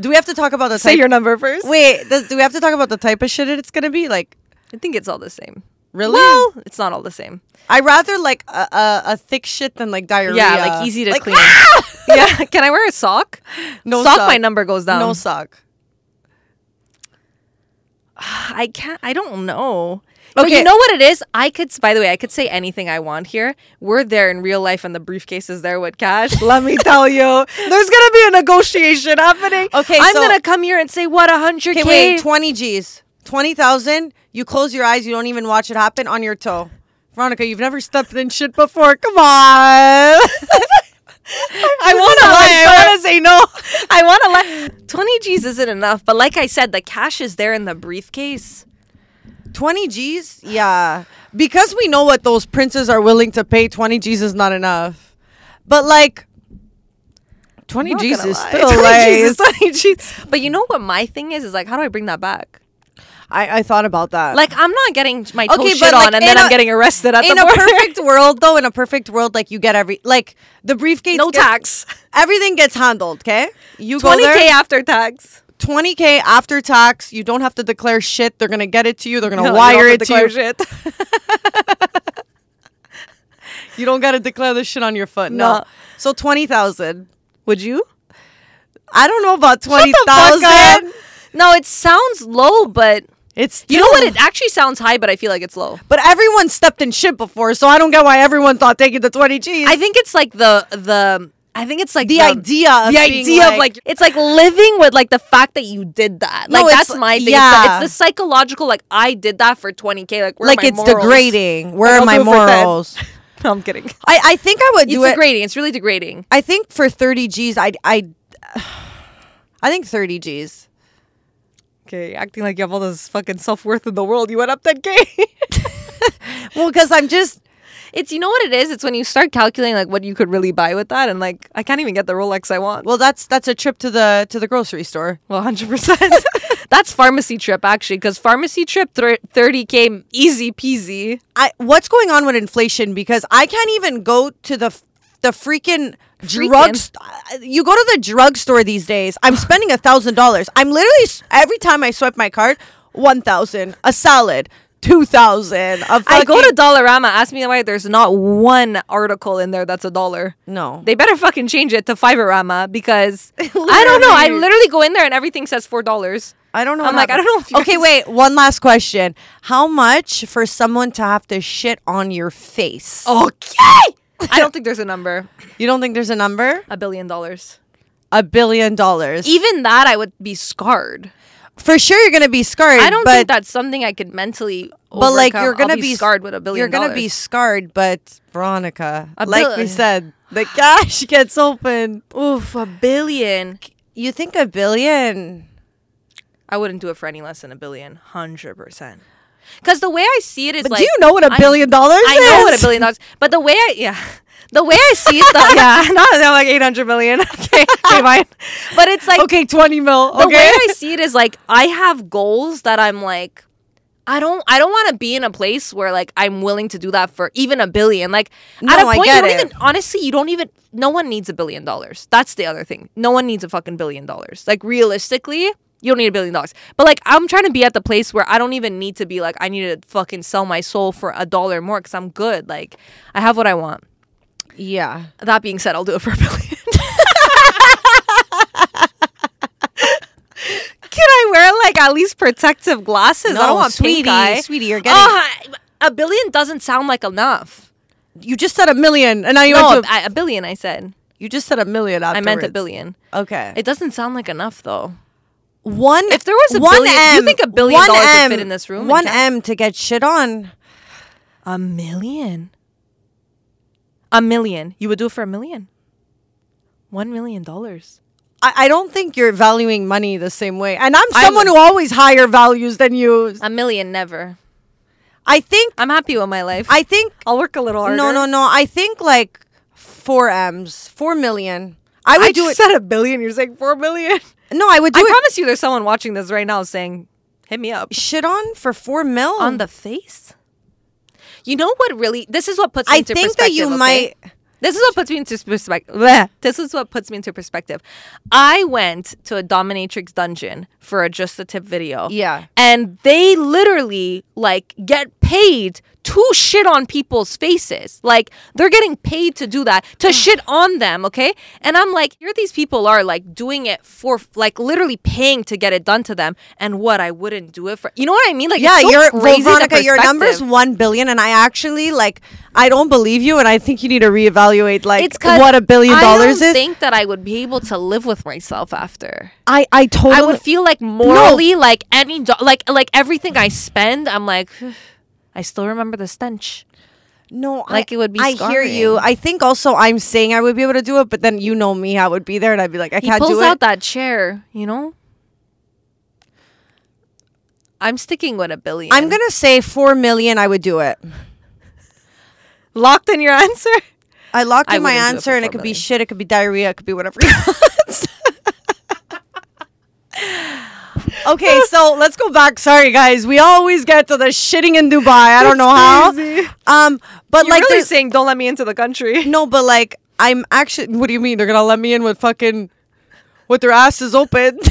Do we have to talk about the Say type? your number first. Wait, does, do we have to talk about the type of shit it's gonna be? Like, I think it's all the same. really? Well, it's not all the same. I rather like a, a, a thick shit than like diarrhea. Yeah, like easy to Like, clean. [LAUGHS] Ah! yeah. [LAUGHS] Can I wear a sock? No sock, sock. my number goes down. No sock. [SIGHS] I can't. I don't know. But you know what it is? I could. By the way, I could say anything I want here. We're there in real life, and the briefcase is there with cash. [LAUGHS] Let me tell you, there's gonna be a negotiation happening. Okay, I'm so- gonna come here and say what a hundred Okay, k. wait. Twenty G's. Twenty thousand. You close your eyes. You don't even watch it happen on your toe. Veronica, you've never stepped in shit before. Come on. [LAUGHS] I want to lie. I want to say no. I want to lie. 20 G's isn't enough. But like I said, the cash is there in the briefcase. 20 G's? Yeah. Because we know what those princes are willing to pay, 20 G's is not enough. But like 20 [LAUGHS] G's is still 20 like G's is 20 G's. But you know what my thing is? Is like, how do I bring that back? I, I thought about that. Like, I'm not getting my toe Okay, shit but, on like, and in then I'm getting arrested at in the a perfect [LAUGHS] world though, in a perfect world, like you get every like the briefcase no tax. Everything gets handled, okay? You go 20K there, after tax. 20k after tax. You don't have to declare shit. They're gonna get it to you. They're gonna [LAUGHS] No, wire it to you. shit. [LAUGHS] You don't gotta declare this shit on your foot. No. No. So twenty thousand. Would you? I don't know about twenty thousand. No, it sounds low, but It's you know what? It actually sounds high, but I feel like it's low. But everyone stepped in shit before, so I don't get why everyone thought taking the 20 G's. I think it's like the the. I think it's like the idea of the idea of like it's like living with like the fact that you did that. Like it's- that's my thing. yeah. It's, the, it's the psychological like I did that for 20k. Like where are like it's morals? degrading. Where Like, are my do it for 10. morals? [LAUGHS] No, I'm kidding. I, I think I would It's do it. degrading. It's really degrading. I think for 30 G's, I I [SIGHS] I think 30 G's. Okay, acting like you have all this fucking self worth in the world. You went up 10k. [LAUGHS] Well, because I'm just it's you know what it is. It's when you start calculating like what you could really buy with that, and like I can't even get the Rolex I want. well, that's that's a trip to the to the grocery store. Well, hundred percent. [LAUGHS] That's pharmacy trip actually, because pharmacy trip thirty k easy peasy. I what's going on with inflation? Because I can't even go to the the freaking drug st- uh, you go to the drugstore these days i'm spending a thousand dollars i'm literally every time i swipe my card one thousand a salad 2000 I go to Dollarama. Ask me why there's not one article in there that's a dollar. no They better fucking change it to Fiverrama because [LAUGHS] I don't know. I Literally. go in there and everything says four dollars. I don't know. I'm like, I don't know if okay, wait. One last question. How much for someone to have to shit on your face? Okay. I don't think there's a number. You don't think there's a number? A billion dollars. A billion dollars. Even that, I would be scarred. for sure, you're gonna be scarred. I don't but, think that's something I could mentally. But like, you're gonna be, be scarred with a billion. You're gonna be scarred, but Veronica, A like we said, the [SIGHS] cash gets open. oof a billion. You think a billion? I wouldn't do it for any less than a billion. Hundred percent. Because the way I see it is But like, do you know what a billion dollars is? I know what a billion dollars. But the way I yeah. The way I see it, though, [LAUGHS] yeah, [LAUGHS] not not like eight hundred million. [LAUGHS] Okay, okay, fine. But it's like Okay, twenty mil. the Okay. way I see it is like I have goals that I'm like I don't I don't want to be in a place where like I'm willing to do that for even a billion. Like No, at a I point you don't it. even honestly you don't even no one needs a billion dollars. That's the other thing. No one needs a fucking billion dollars. Like realistically, you don't need a billion dollars. But like I'm trying to be at the place where I don't even need to be like I need to fucking sell my soul for a dollar more cuz I'm good. Like I have what I want. yeah. That being said, I'll do it for a billion. [LAUGHS] Can I wear like at least protective glasses? I No, don't want sweetie, pink eye. sweetie, you're getting- Oh, a billion doesn't sound like enough. You just said a million, and now you no, went to. a, a billion. I said. you just said a million. I meant a billion. Okay. It doesn't sound like enough though. One. If there was a one billion- M, you think a billion one dollars would M, fit in this room One? M to get shit on. A million. A million. You would do it for a million. One million dollars. I, I don't think you're valuing money the same way, and I'm someone who always higher values than you. A million, never. I think. I'm happy with my life. I think. I'll work a little harder. No, no, no. I think like four M's, four million. I would I do just it. said a billion. You're saying four million. [LAUGHS] No, I would do I it. promise you, there's someone watching this right now saying, "Hit me up shit on for four mil on the face." You know what? Really, this is what puts me I into think that perspective. you okay? might. This is what puts me into perspective. This is what puts me into perspective. I went to a dominatrix dungeon for a just a tip video. Yeah. And they literally like get paid to shit on people's faces. Like they're getting paid to do that, to shit on them, okay? And I'm like, here these people are like doing it for like literally paying to get it done to them. And what I wouldn't do it for you know what I mean? Like Yeah, it's so you're crazy well, Veronica. Your number's one billion, and I actually like. I don't believe you, and I think you need to reevaluate like what a billion I dollars don't is. think that I would be able to live with myself after. I I totally. I would feel like morally, like any, do- like like everything I spend, I'm like, [SIGHS] I still remember the stench. no, like I, it would be I hear you. I think also I'm saying I would be able to do it, but then you know me, I would be there, and I'd be like, I He can't do it. pulls out that chair, you know. I'm sticking with a billion. I'm gonna say four million. I would do it. [LAUGHS] locked in your answer. I locked I in my wouldn't it answer, and it could be shit. It could be diarrhea. It could be whatever. [LAUGHS] [LAUGHS] okay, so let's go back. Sorry, guys. We always get to the shitting in Dubai. I don't know how. Um, but You're like, really there's- saying, don't let me into the country. [LAUGHS] no, but like, I'm actually. What do you mean? They're gonna let me in with fucking, with their asses open? [LAUGHS]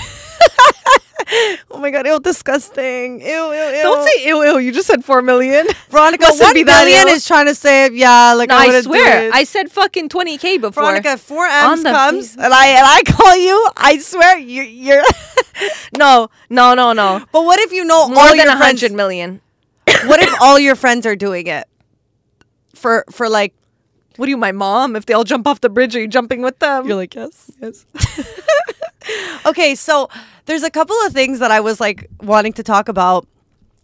oh my god! Ew, disgusting. Ew, ew, ew. Don't say ew, ew. You just said four million. [LAUGHS] Veronica. Mustn't One billion is trying to say, yeah, like No, I, I swear. I said fucking twenty k before. Veronica, four M's comes, and I and I call you. I swear, you're. you're [LAUGHS] No, no, no, no. but what if you know More all than your a friends? hundred million. [COUGHS] What if all your friends are doing it? For for like, What are you, my mom? If they all jump off the bridge, are you jumping with them? you're like yes, yes. [LAUGHS] okay, so there's a couple of things that I was like wanting to talk about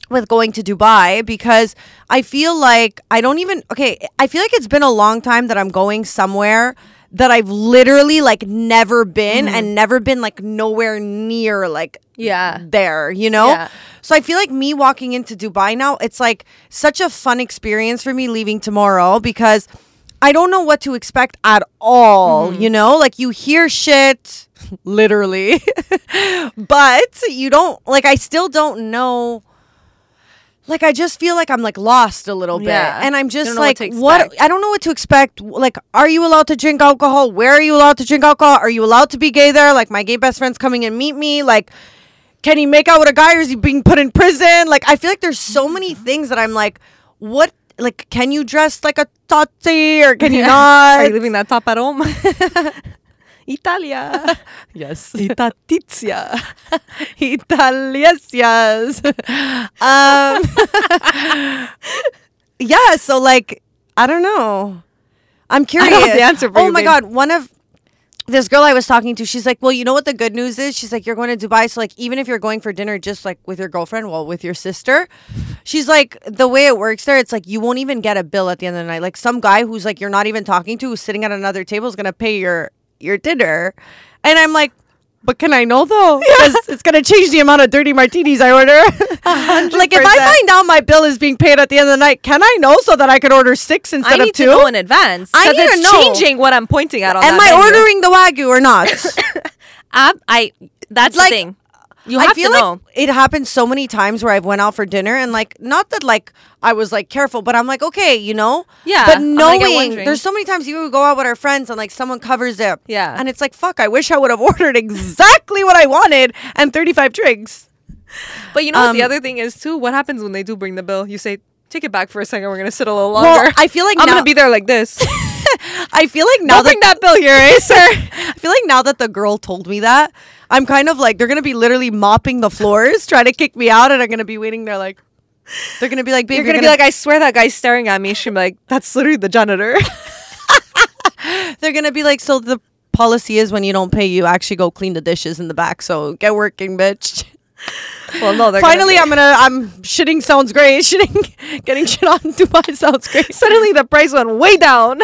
with going to Dubai because I feel like I don't even okay, I feel like it's been a long time that I'm going somewhere that I've literally like never been mm-hmm. and never been like nowhere near like yeah. there, you know? Yeah. So I feel like me walking into Dubai now, it's like such a fun experience for me leaving tomorrow because I don't know what to expect at all, Mm-hmm. you know? Like you hear shit [LAUGHS] literally, [LAUGHS] but you don't like I still don't know like I just feel like I'm like lost a little bit, Yeah. and I'm just don't what like, what? I don't know what to expect. Like, are you allowed to drink alcohol? Where are you allowed to drink alcohol? Are you allowed to be gay there? Like, my gay best friend's coming and meet me. Like, can he make out with a guy or is he being put in prison? Like, I feel like there's so many things that I'm like, what? Like, can you dress like a tati or can you [LAUGHS] not? Are you leaving that top at home? [LAUGHS] Italia. [LAUGHS] yes. Itatizia. Italias, yes. um, yeah, so like, I don't know. I'm curious. have the answer for oh you, my babe. god, one of this girl I was talking to, she's like, "Well, you know what the good news is? She's like, you're going to Dubai, so like, even if you're going for dinner, just like with your girlfriend, well, with your sister, she's like, the way it works there, it's like you won't even get a bill at the end of the night. Like some guy who's like you're not even talking to, who's sitting at another table, is gonna pay your your dinner, and I'm like. But can I know though? [LAUGHS] Because it's gonna change the amount of dirty martinis I order. like if I find out my bill is being paid at the end of the night, can I know so that I could order six instead of two? to know in advance. I need to know. changing what I'm pointing at on Am I menu. ordering the wagyu or not? I, [LAUGHS] uh, I that's Like, the thing. You have I feel to like it happened so many times where I've went out for dinner and like not that like I was like careful, but I'm like okay, you know. Yeah, But I'm gonna get one knowing there's so many times you would go out with our friends and like someone covers it. Yeah. And it's like fuck, I wish I would have [LAUGHS] ordered exactly what I wanted and 35 drinks. But you know what the um, other thing is too? What happens when they do bring the bill? You say, take it back for a second. We're gonna sit a little Well, longer. I feel like I'm now- gonna be there like this. [LAUGHS] I feel like now Don't that bring that bill here, eh, sir? [LAUGHS] I feel like now that the girl told me that, I'm kind of like they're gonna be literally mopping the floors, trying to kick me out, and I'm gonna be waiting there like they're gonna be like, You're gonna be like, I swear that guy's staring at me. She'll like, that's literally the janitor. [LAUGHS] they're gonna be like, so the policy is when you don't pay, you actually go clean the dishes in the back. So get working, bitch. well, no, they're Finally, Gonna I'm gonna. I'm shitting sounds great. [LAUGHS] Shitting, getting shit on [LAUGHS] Dubai sounds great. suddenly the price went way down.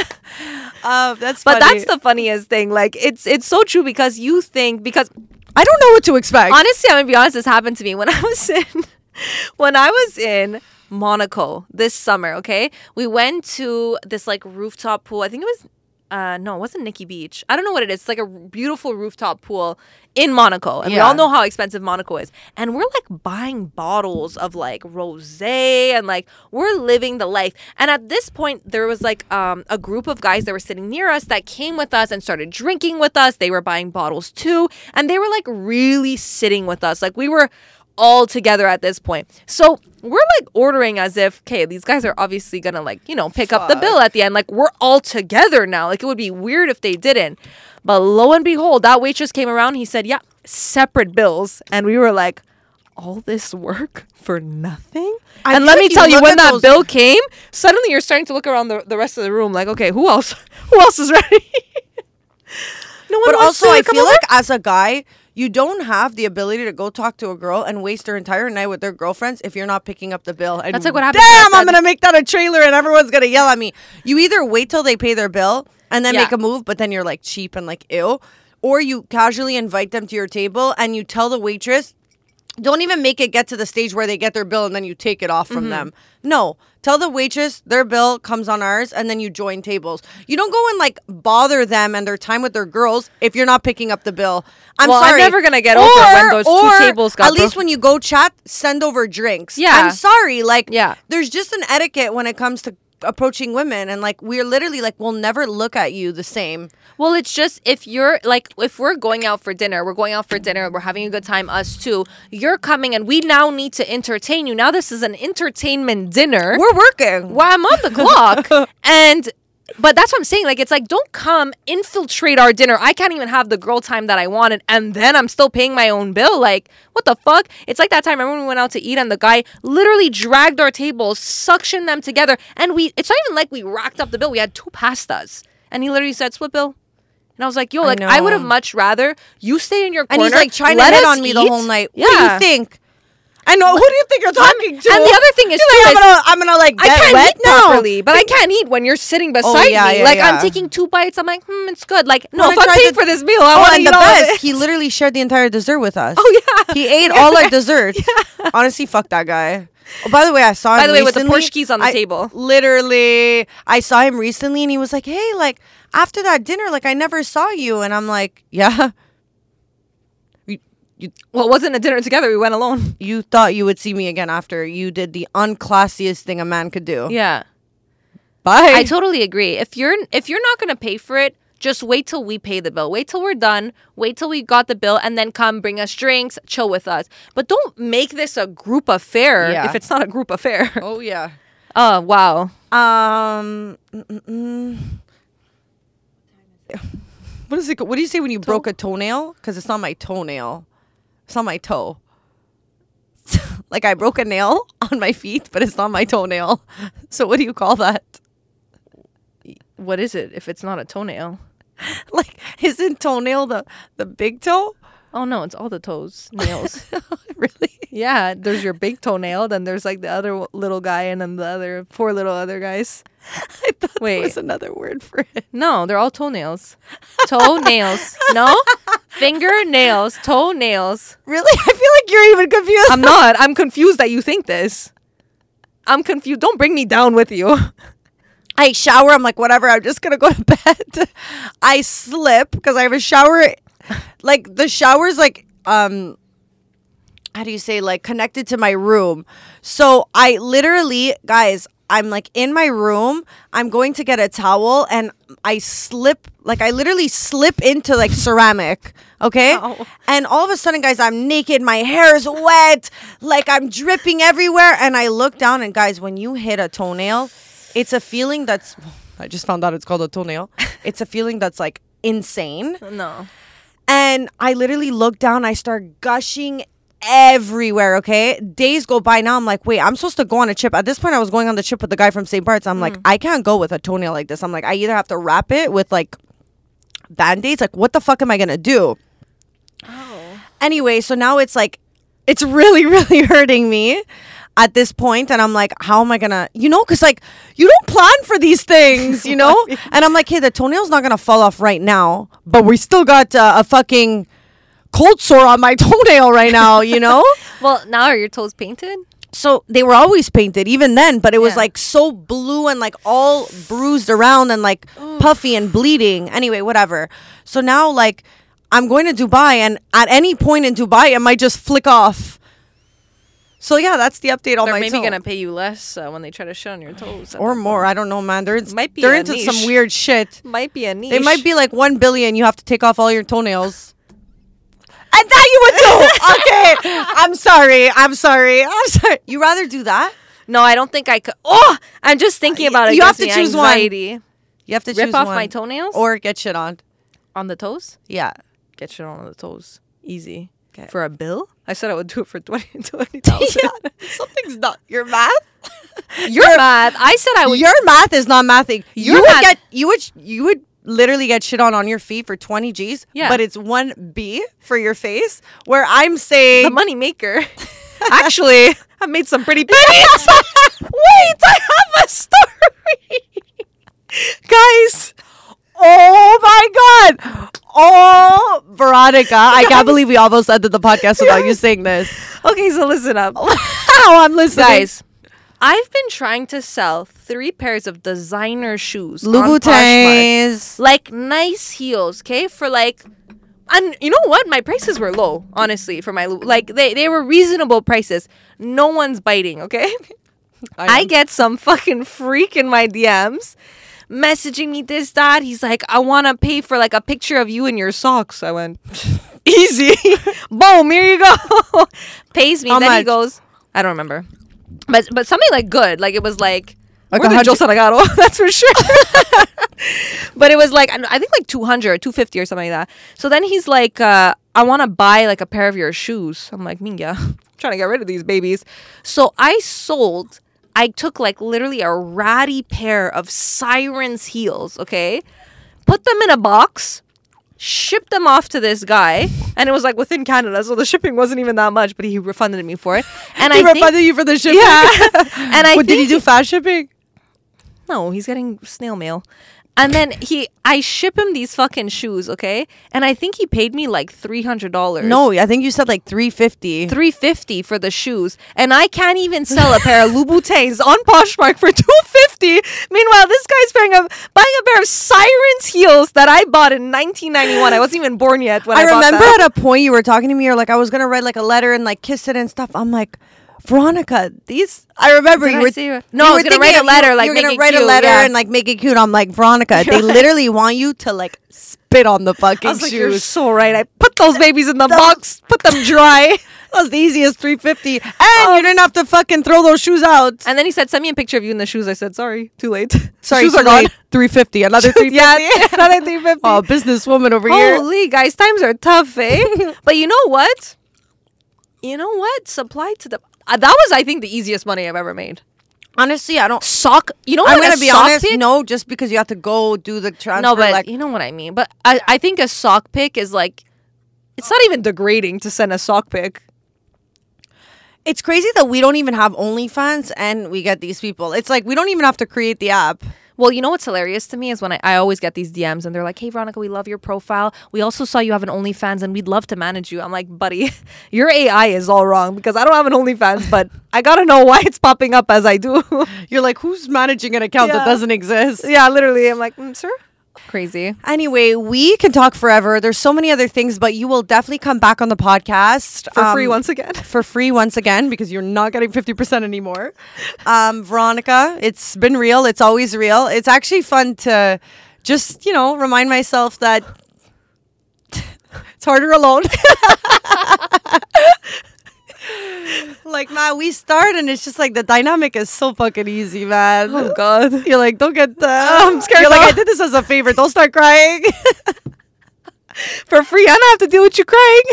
Uh, that's But that's the funniest thing. Like it's it's so true because you think because I don't know what to expect. honestly, I'm gonna be honest. This happened to me when [LAUGHS] I was in when I was in Monaco this summer. Okay, we went to this like rooftop pool. I think it was. Uh, no, it wasn't Nikki Beach. I don't know what it is. It's like a beautiful rooftop pool in Monaco, and we all know how expensive Monaco is. And we're like buying bottles of like rosé, and like we're living the life. And at this point, there was like um, a group of guys that were sitting near us that came with us and started drinking with us. They were buying bottles too, and they were like really sitting with us. Like we were all together at this point. So we're like ordering as if, okay, these guys are obviously gonna like, you know, pick up the bill at the end. Like we're all together now. Like it would be weird if they didn't. But lo and behold, that waitress came around. He said, yeah, separate bills. And we were like, all this work for nothing? I and let like me tell you, when that those- bill came, suddenly you're starting to look around the, the rest of the room like, okay, who else? [LAUGHS] Who else is ready? no one but also, I feel over? like as a guy, you don't have the ability to go talk to a girl and waste her entire night with their girlfriends if you're not picking up the bill. And That's like what happened Damn, I'm gonna make that a trailer and everyone's gonna yell at me. You either wait till they pay their bill and then Yeah. make a move, but then you're like cheap and like ill, or you casually invite them to your table and you tell the waitress. Don't even make it get to the stage where they get their bill and then you take it off from Mm-hmm. them. No, tell the waitress their bill comes on ours and then you join tables. You don't go and like bother them and their time with their girls if you're not picking up the bill. I'm sorry. Well, I'm never gonna get over when those two tables got At least when you go chat, send over drinks. Yeah. I'm sorry. Like, Yeah. there's just an etiquette when it comes to approaching women and like we're literally like we'll never look at you the same Well, it's just if you're like, if we're going out for dinner, we're going out for dinner, we're having a good time, us too. You're coming and we now need to entertain you. Now, this is an entertainment dinner. we're working Well, I'm on the clock. [LAUGHS] and, but that's what I'm saying. Like, it's like, don't come infiltrate our dinner. I can't even have the girl time that I wanted. And then I'm still paying my own bill. Like, what the fuck? It's like that time. Remember when we went out to eat and the guy literally dragged our tables, suctioned them together. And we, it's not even like we racked up the bill. We had two pastas. And he literally said, split bill. And I was like, yo, like, I, would have much rather you stay in your and he's like trying to let hit on me the whole night Yeah. what do you think I know. Who do you think you're talking to? and the other thing is, too, like, I'm gonna, I'm gonna like I can't wet eat now. properly, but I can't eat when you're sitting beside yeah, me. yeah, like yeah. I'm taking two bites. I'm like, hmm, it's good. Like, no, if I'm paying for this meal, I Oh, want to and eat the best, he literally shared the entire dessert with us. Oh yeah, He [LAUGHS] ate all our dessert. Honestly, fuck that guy. Oh, by the way, I saw him. By the way, with the recently. keys on the I- table. Literally, I saw him recently, and he was like, "Hey, like after that dinner, like I never saw you," and I'm like, "Yeah." We- you Well, it wasn't a dinner together. We went alone. you thought you would see me again after you did the unclassiest thing a man could do. Yeah. Bye. I totally agree. If you're if you're not gonna pay for it, just wait till we pay the bill. Wait till we're done. Wait till we got the bill, and then come bring us drinks, chill with us. But don't make this a group affair Yeah. if it's not a group affair. [LAUGHS] oh yeah. Oh wow. Um. mm, mm, mm. What is it? What do you say when you broke a toenail? Because it's not my toenail. It's not my toe. [LAUGHS] like I broke a nail [LAUGHS] on my feet, but it's not my toenail. So what do you call that? What is it if it's not a toenail? [LAUGHS] Like isn't toenail the the big toe? Oh no, it's all the toes, [LAUGHS] nails. really? yeah, there's your big toenail, then there's like the other little guy, and then the other four little other guys. [LAUGHS] I thought Wait. there was another word for it. No, they're all toenails. Toenails. no? Finger Fingernails. Toenails. Really? [LAUGHS] I feel like you're even confused. I'm not. I'm confused that you think this. I'm confused. Don't bring me down with you. I shower. I'm like, whatever. I'm just gonna go to bed. I slip because I have a shower. Like the shower's like um, how do you say like connected to my room. So I literally, guys, I'm like in my room. I'm going to get a towel and I slip. Like I literally slip into like [LAUGHS] ceramic. Okay. Ow. And all of a sudden, guys, I'm naked. My hair is wet. Like I'm dripping everywhere. And I look down and guys, when you hit a toenail, it's a feeling that's. [SIGHS] I just found out it's called a toenail. [LAUGHS] It's a feeling that's like insane. No. And I literally look down, I start gushing everywhere, okay? Days go by now. I'm like, wait, I'm supposed to go on a trip. At this point, I was going on the trip with the guy from St. Bart's. I'm like, hmm. I can't go with a toenail like this. I'm like, I either have to wrap it with like band aids. Like, what the fuck am I gonna do? Oh. Anyway, so now it's like, it's really, [LAUGHS] really hurting me at this point and i'm like how am i gonna you know because like you don't plan for these things you [LAUGHS] know and i'm like hey the toenail's not gonna fall off right now but we still got uh, a fucking cold sore on my [LAUGHS] toenail right now you know? [LAUGHS] Well, now are your toes painted? so they were always painted even then but it was Yeah. like so blue and like all bruised around and like puffy and bleeding. Anyway whatever. So now like i'm going to dubai and at any point in dubai it might just flick off so yeah that's the update on They're my maybe toe. gonna pay you less uh, when they try to shit on your toes. or more. I don't know, man. They're Might be they're into niche. some weird shit. [LAUGHS] Might be a niche. They might be like one billion. You have to take off all your toenails. And that you would do. [LAUGHS] okay, I'm sorry. I'm sorry. I'm sorry. You rather do that? No, I don't think I could. Oh, I'm just thinking about it. You have to choose one. You have to Rip off one. my toenails or get shit on. on the toes. Yeah. Get shit on the toes. Easy. 'Kay. For a bill? I said I would do it for twenty [LAUGHS] twenty thousand. [LAUGHS] yeah. Something's not your math. [LAUGHS] Your math. I said I would. Your math is not mathing. You Your would math- get you would you would literally get shit on on your feet for 20 G's. Yeah. But it's one B for your face. Where I'm saying the money maker. Actually, I made some pretty pennies. Wait, I have a story. Guys, oh my god. Oh, Veronica, I can't believe we almost ended the podcast without you saying this. okay, so listen up. How [LAUGHS] oh, I'm listening. Guys, I've been trying to sell three pairs of designer shoes. Louboutins. Like nice heels, okay? For like and you know what? My prices were low, honestly, for my like they, they were reasonable prices. No one's biting, okay? [LAUGHS] I, am. get some fucking freak in my DMs messaging me this, that. He's like, I want to pay for like a picture of you in your socks. I went, [LAUGHS] easy. [LAUGHS] Boom, here you go. [LAUGHS] Pays me. How then he goes, I don't remember. But but something like good. Like it was like, Like than hundred- Joe Salgado, that's for sure. but it was like, I I think like 200 or 250 or something like that. So then he's like, uh, I want to buy like a pair of your shoes. I'm like, Minga, I'm trying to get rid of these babies. So I sold, I took like literally a ratty pair of Sirens heels, okay? Put them in a box, shipped them off to this guy, and it was like within Canada, so the shipping wasn't even that much, but he refunded me for it. And He I think, refunded you for the shipping. yeah, [LAUGHS] and I what did he do? Fast shipping? no, he's getting snail mail. And then he, I ship him these fucking shoes, okay? And I think he paid me like three hundred dollars. No, I think you said like 350. 350 for the shoes and i can't even sell a pair of louboutins on poshmark for 250 meanwhile this guy's buying a, buying a pair of sirens heels that i bought in 1991 i wasn't even born yet when i, I remember at a point you were talking to me, or like I was gonna write like a letter and like kiss it and stuff. I'm like, Veronica, these. I remember Did you I were. you No, I was were gonna write a letter, you, like, you make gonna it write a cute, letter yeah. and like make it cute. I'm like Veronica. They [LAUGHS] literally want you to like spit on the fucking I was like, you're so right. I put those babies in the box, put them dry. [LAUGHS] that was the easiest 350, and you didn't have to fucking throw those shoes out. And then he said, "Send me a picture of you in the shoes." I said, "Sorry, too late. [LAUGHS] Sorry, shoes are gone." 350, another 350. yeah, another 350. Oh, businesswoman over here. Holy guys, times are tough, eh? but you know what? You know what? Supply to the Uh, that was, I think, the easiest money I've ever made. Honestly, I don't. Sock. You know, what I'm gonna be honest. pick- No, just because you have to go do the transfer. no, but like, you know what I mean. But I, I think a sock pic is like, it's not even degrading to send a sock pic. it's crazy that we don't even have OnlyFans and we get these people. It's like we don't even have to create the app. Well, you know what's hilarious to me is when I, I always get these DMs and they're like, "Hey, Veronica, we love your profile. We also saw you have an OnlyFans and we'd love to manage you." I'm like, "Buddy, [LAUGHS] your AI is all wrong because I don't have an OnlyFans, [LAUGHS] but I gotta know why it's popping up as I do." You're like, who's managing an account that doesn't exist? yeah, literally. I'm like, mm, "Sir, crazy." Anyway, we can talk forever. There's so many other things, but you will definitely come back on the podcast For free um, once again. For free once again because you're not getting 50% anymore. Um, Veronica, it's been real. It's always real. It's actually fun to just, you know, remind myself that [LAUGHS] it's harder alone. [LAUGHS] like, man, we start and it's just like the dynamic is so fucking easy, man. Oh God. You're like, don't get. Uh, I'm scared You're like. I did this as a favor. Don't start crying. [LAUGHS] For free, I don't have to deal with you crying.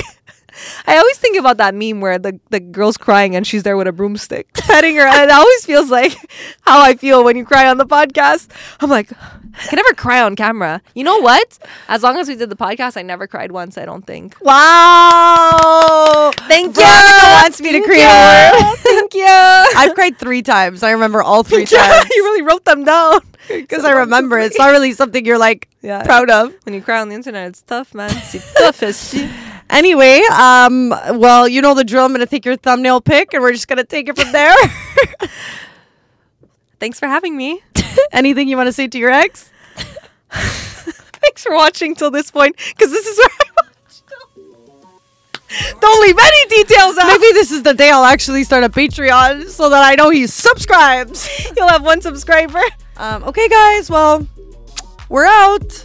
I always think about that meme where the, the girl's crying and she's there with a broomstick petting her. And it always feels like how I feel when you cry on the podcast. I'm like, I [LAUGHS] can never cry on camera. You know what? As long as we did the podcast, I never cried once, I don't think. wow. Thank Veronica wants me to Thank create you. [LAUGHS] more. Thank you. I've cried three times. I remember all three [LAUGHS] times you really wrote them down. because I remember. It's not really something you're like Yeah. proud of. When you cry on the internet, it's tough, man. C'est tough, esti. Anyway, um, well, you know the drill. I'm gonna take your thumbnail pic, and we're just gonna take it from there. Thanks for having me. [LAUGHS] Anything you want to say to your ex? [LAUGHS] Thanks for watching till this point, because this is where I watched. Don't leave any details out. Maybe this is the day I'll actually start a Patreon so that I know he subscribes. [LAUGHS] You'll have one subscriber. Um, okay, guys. Well, we're out.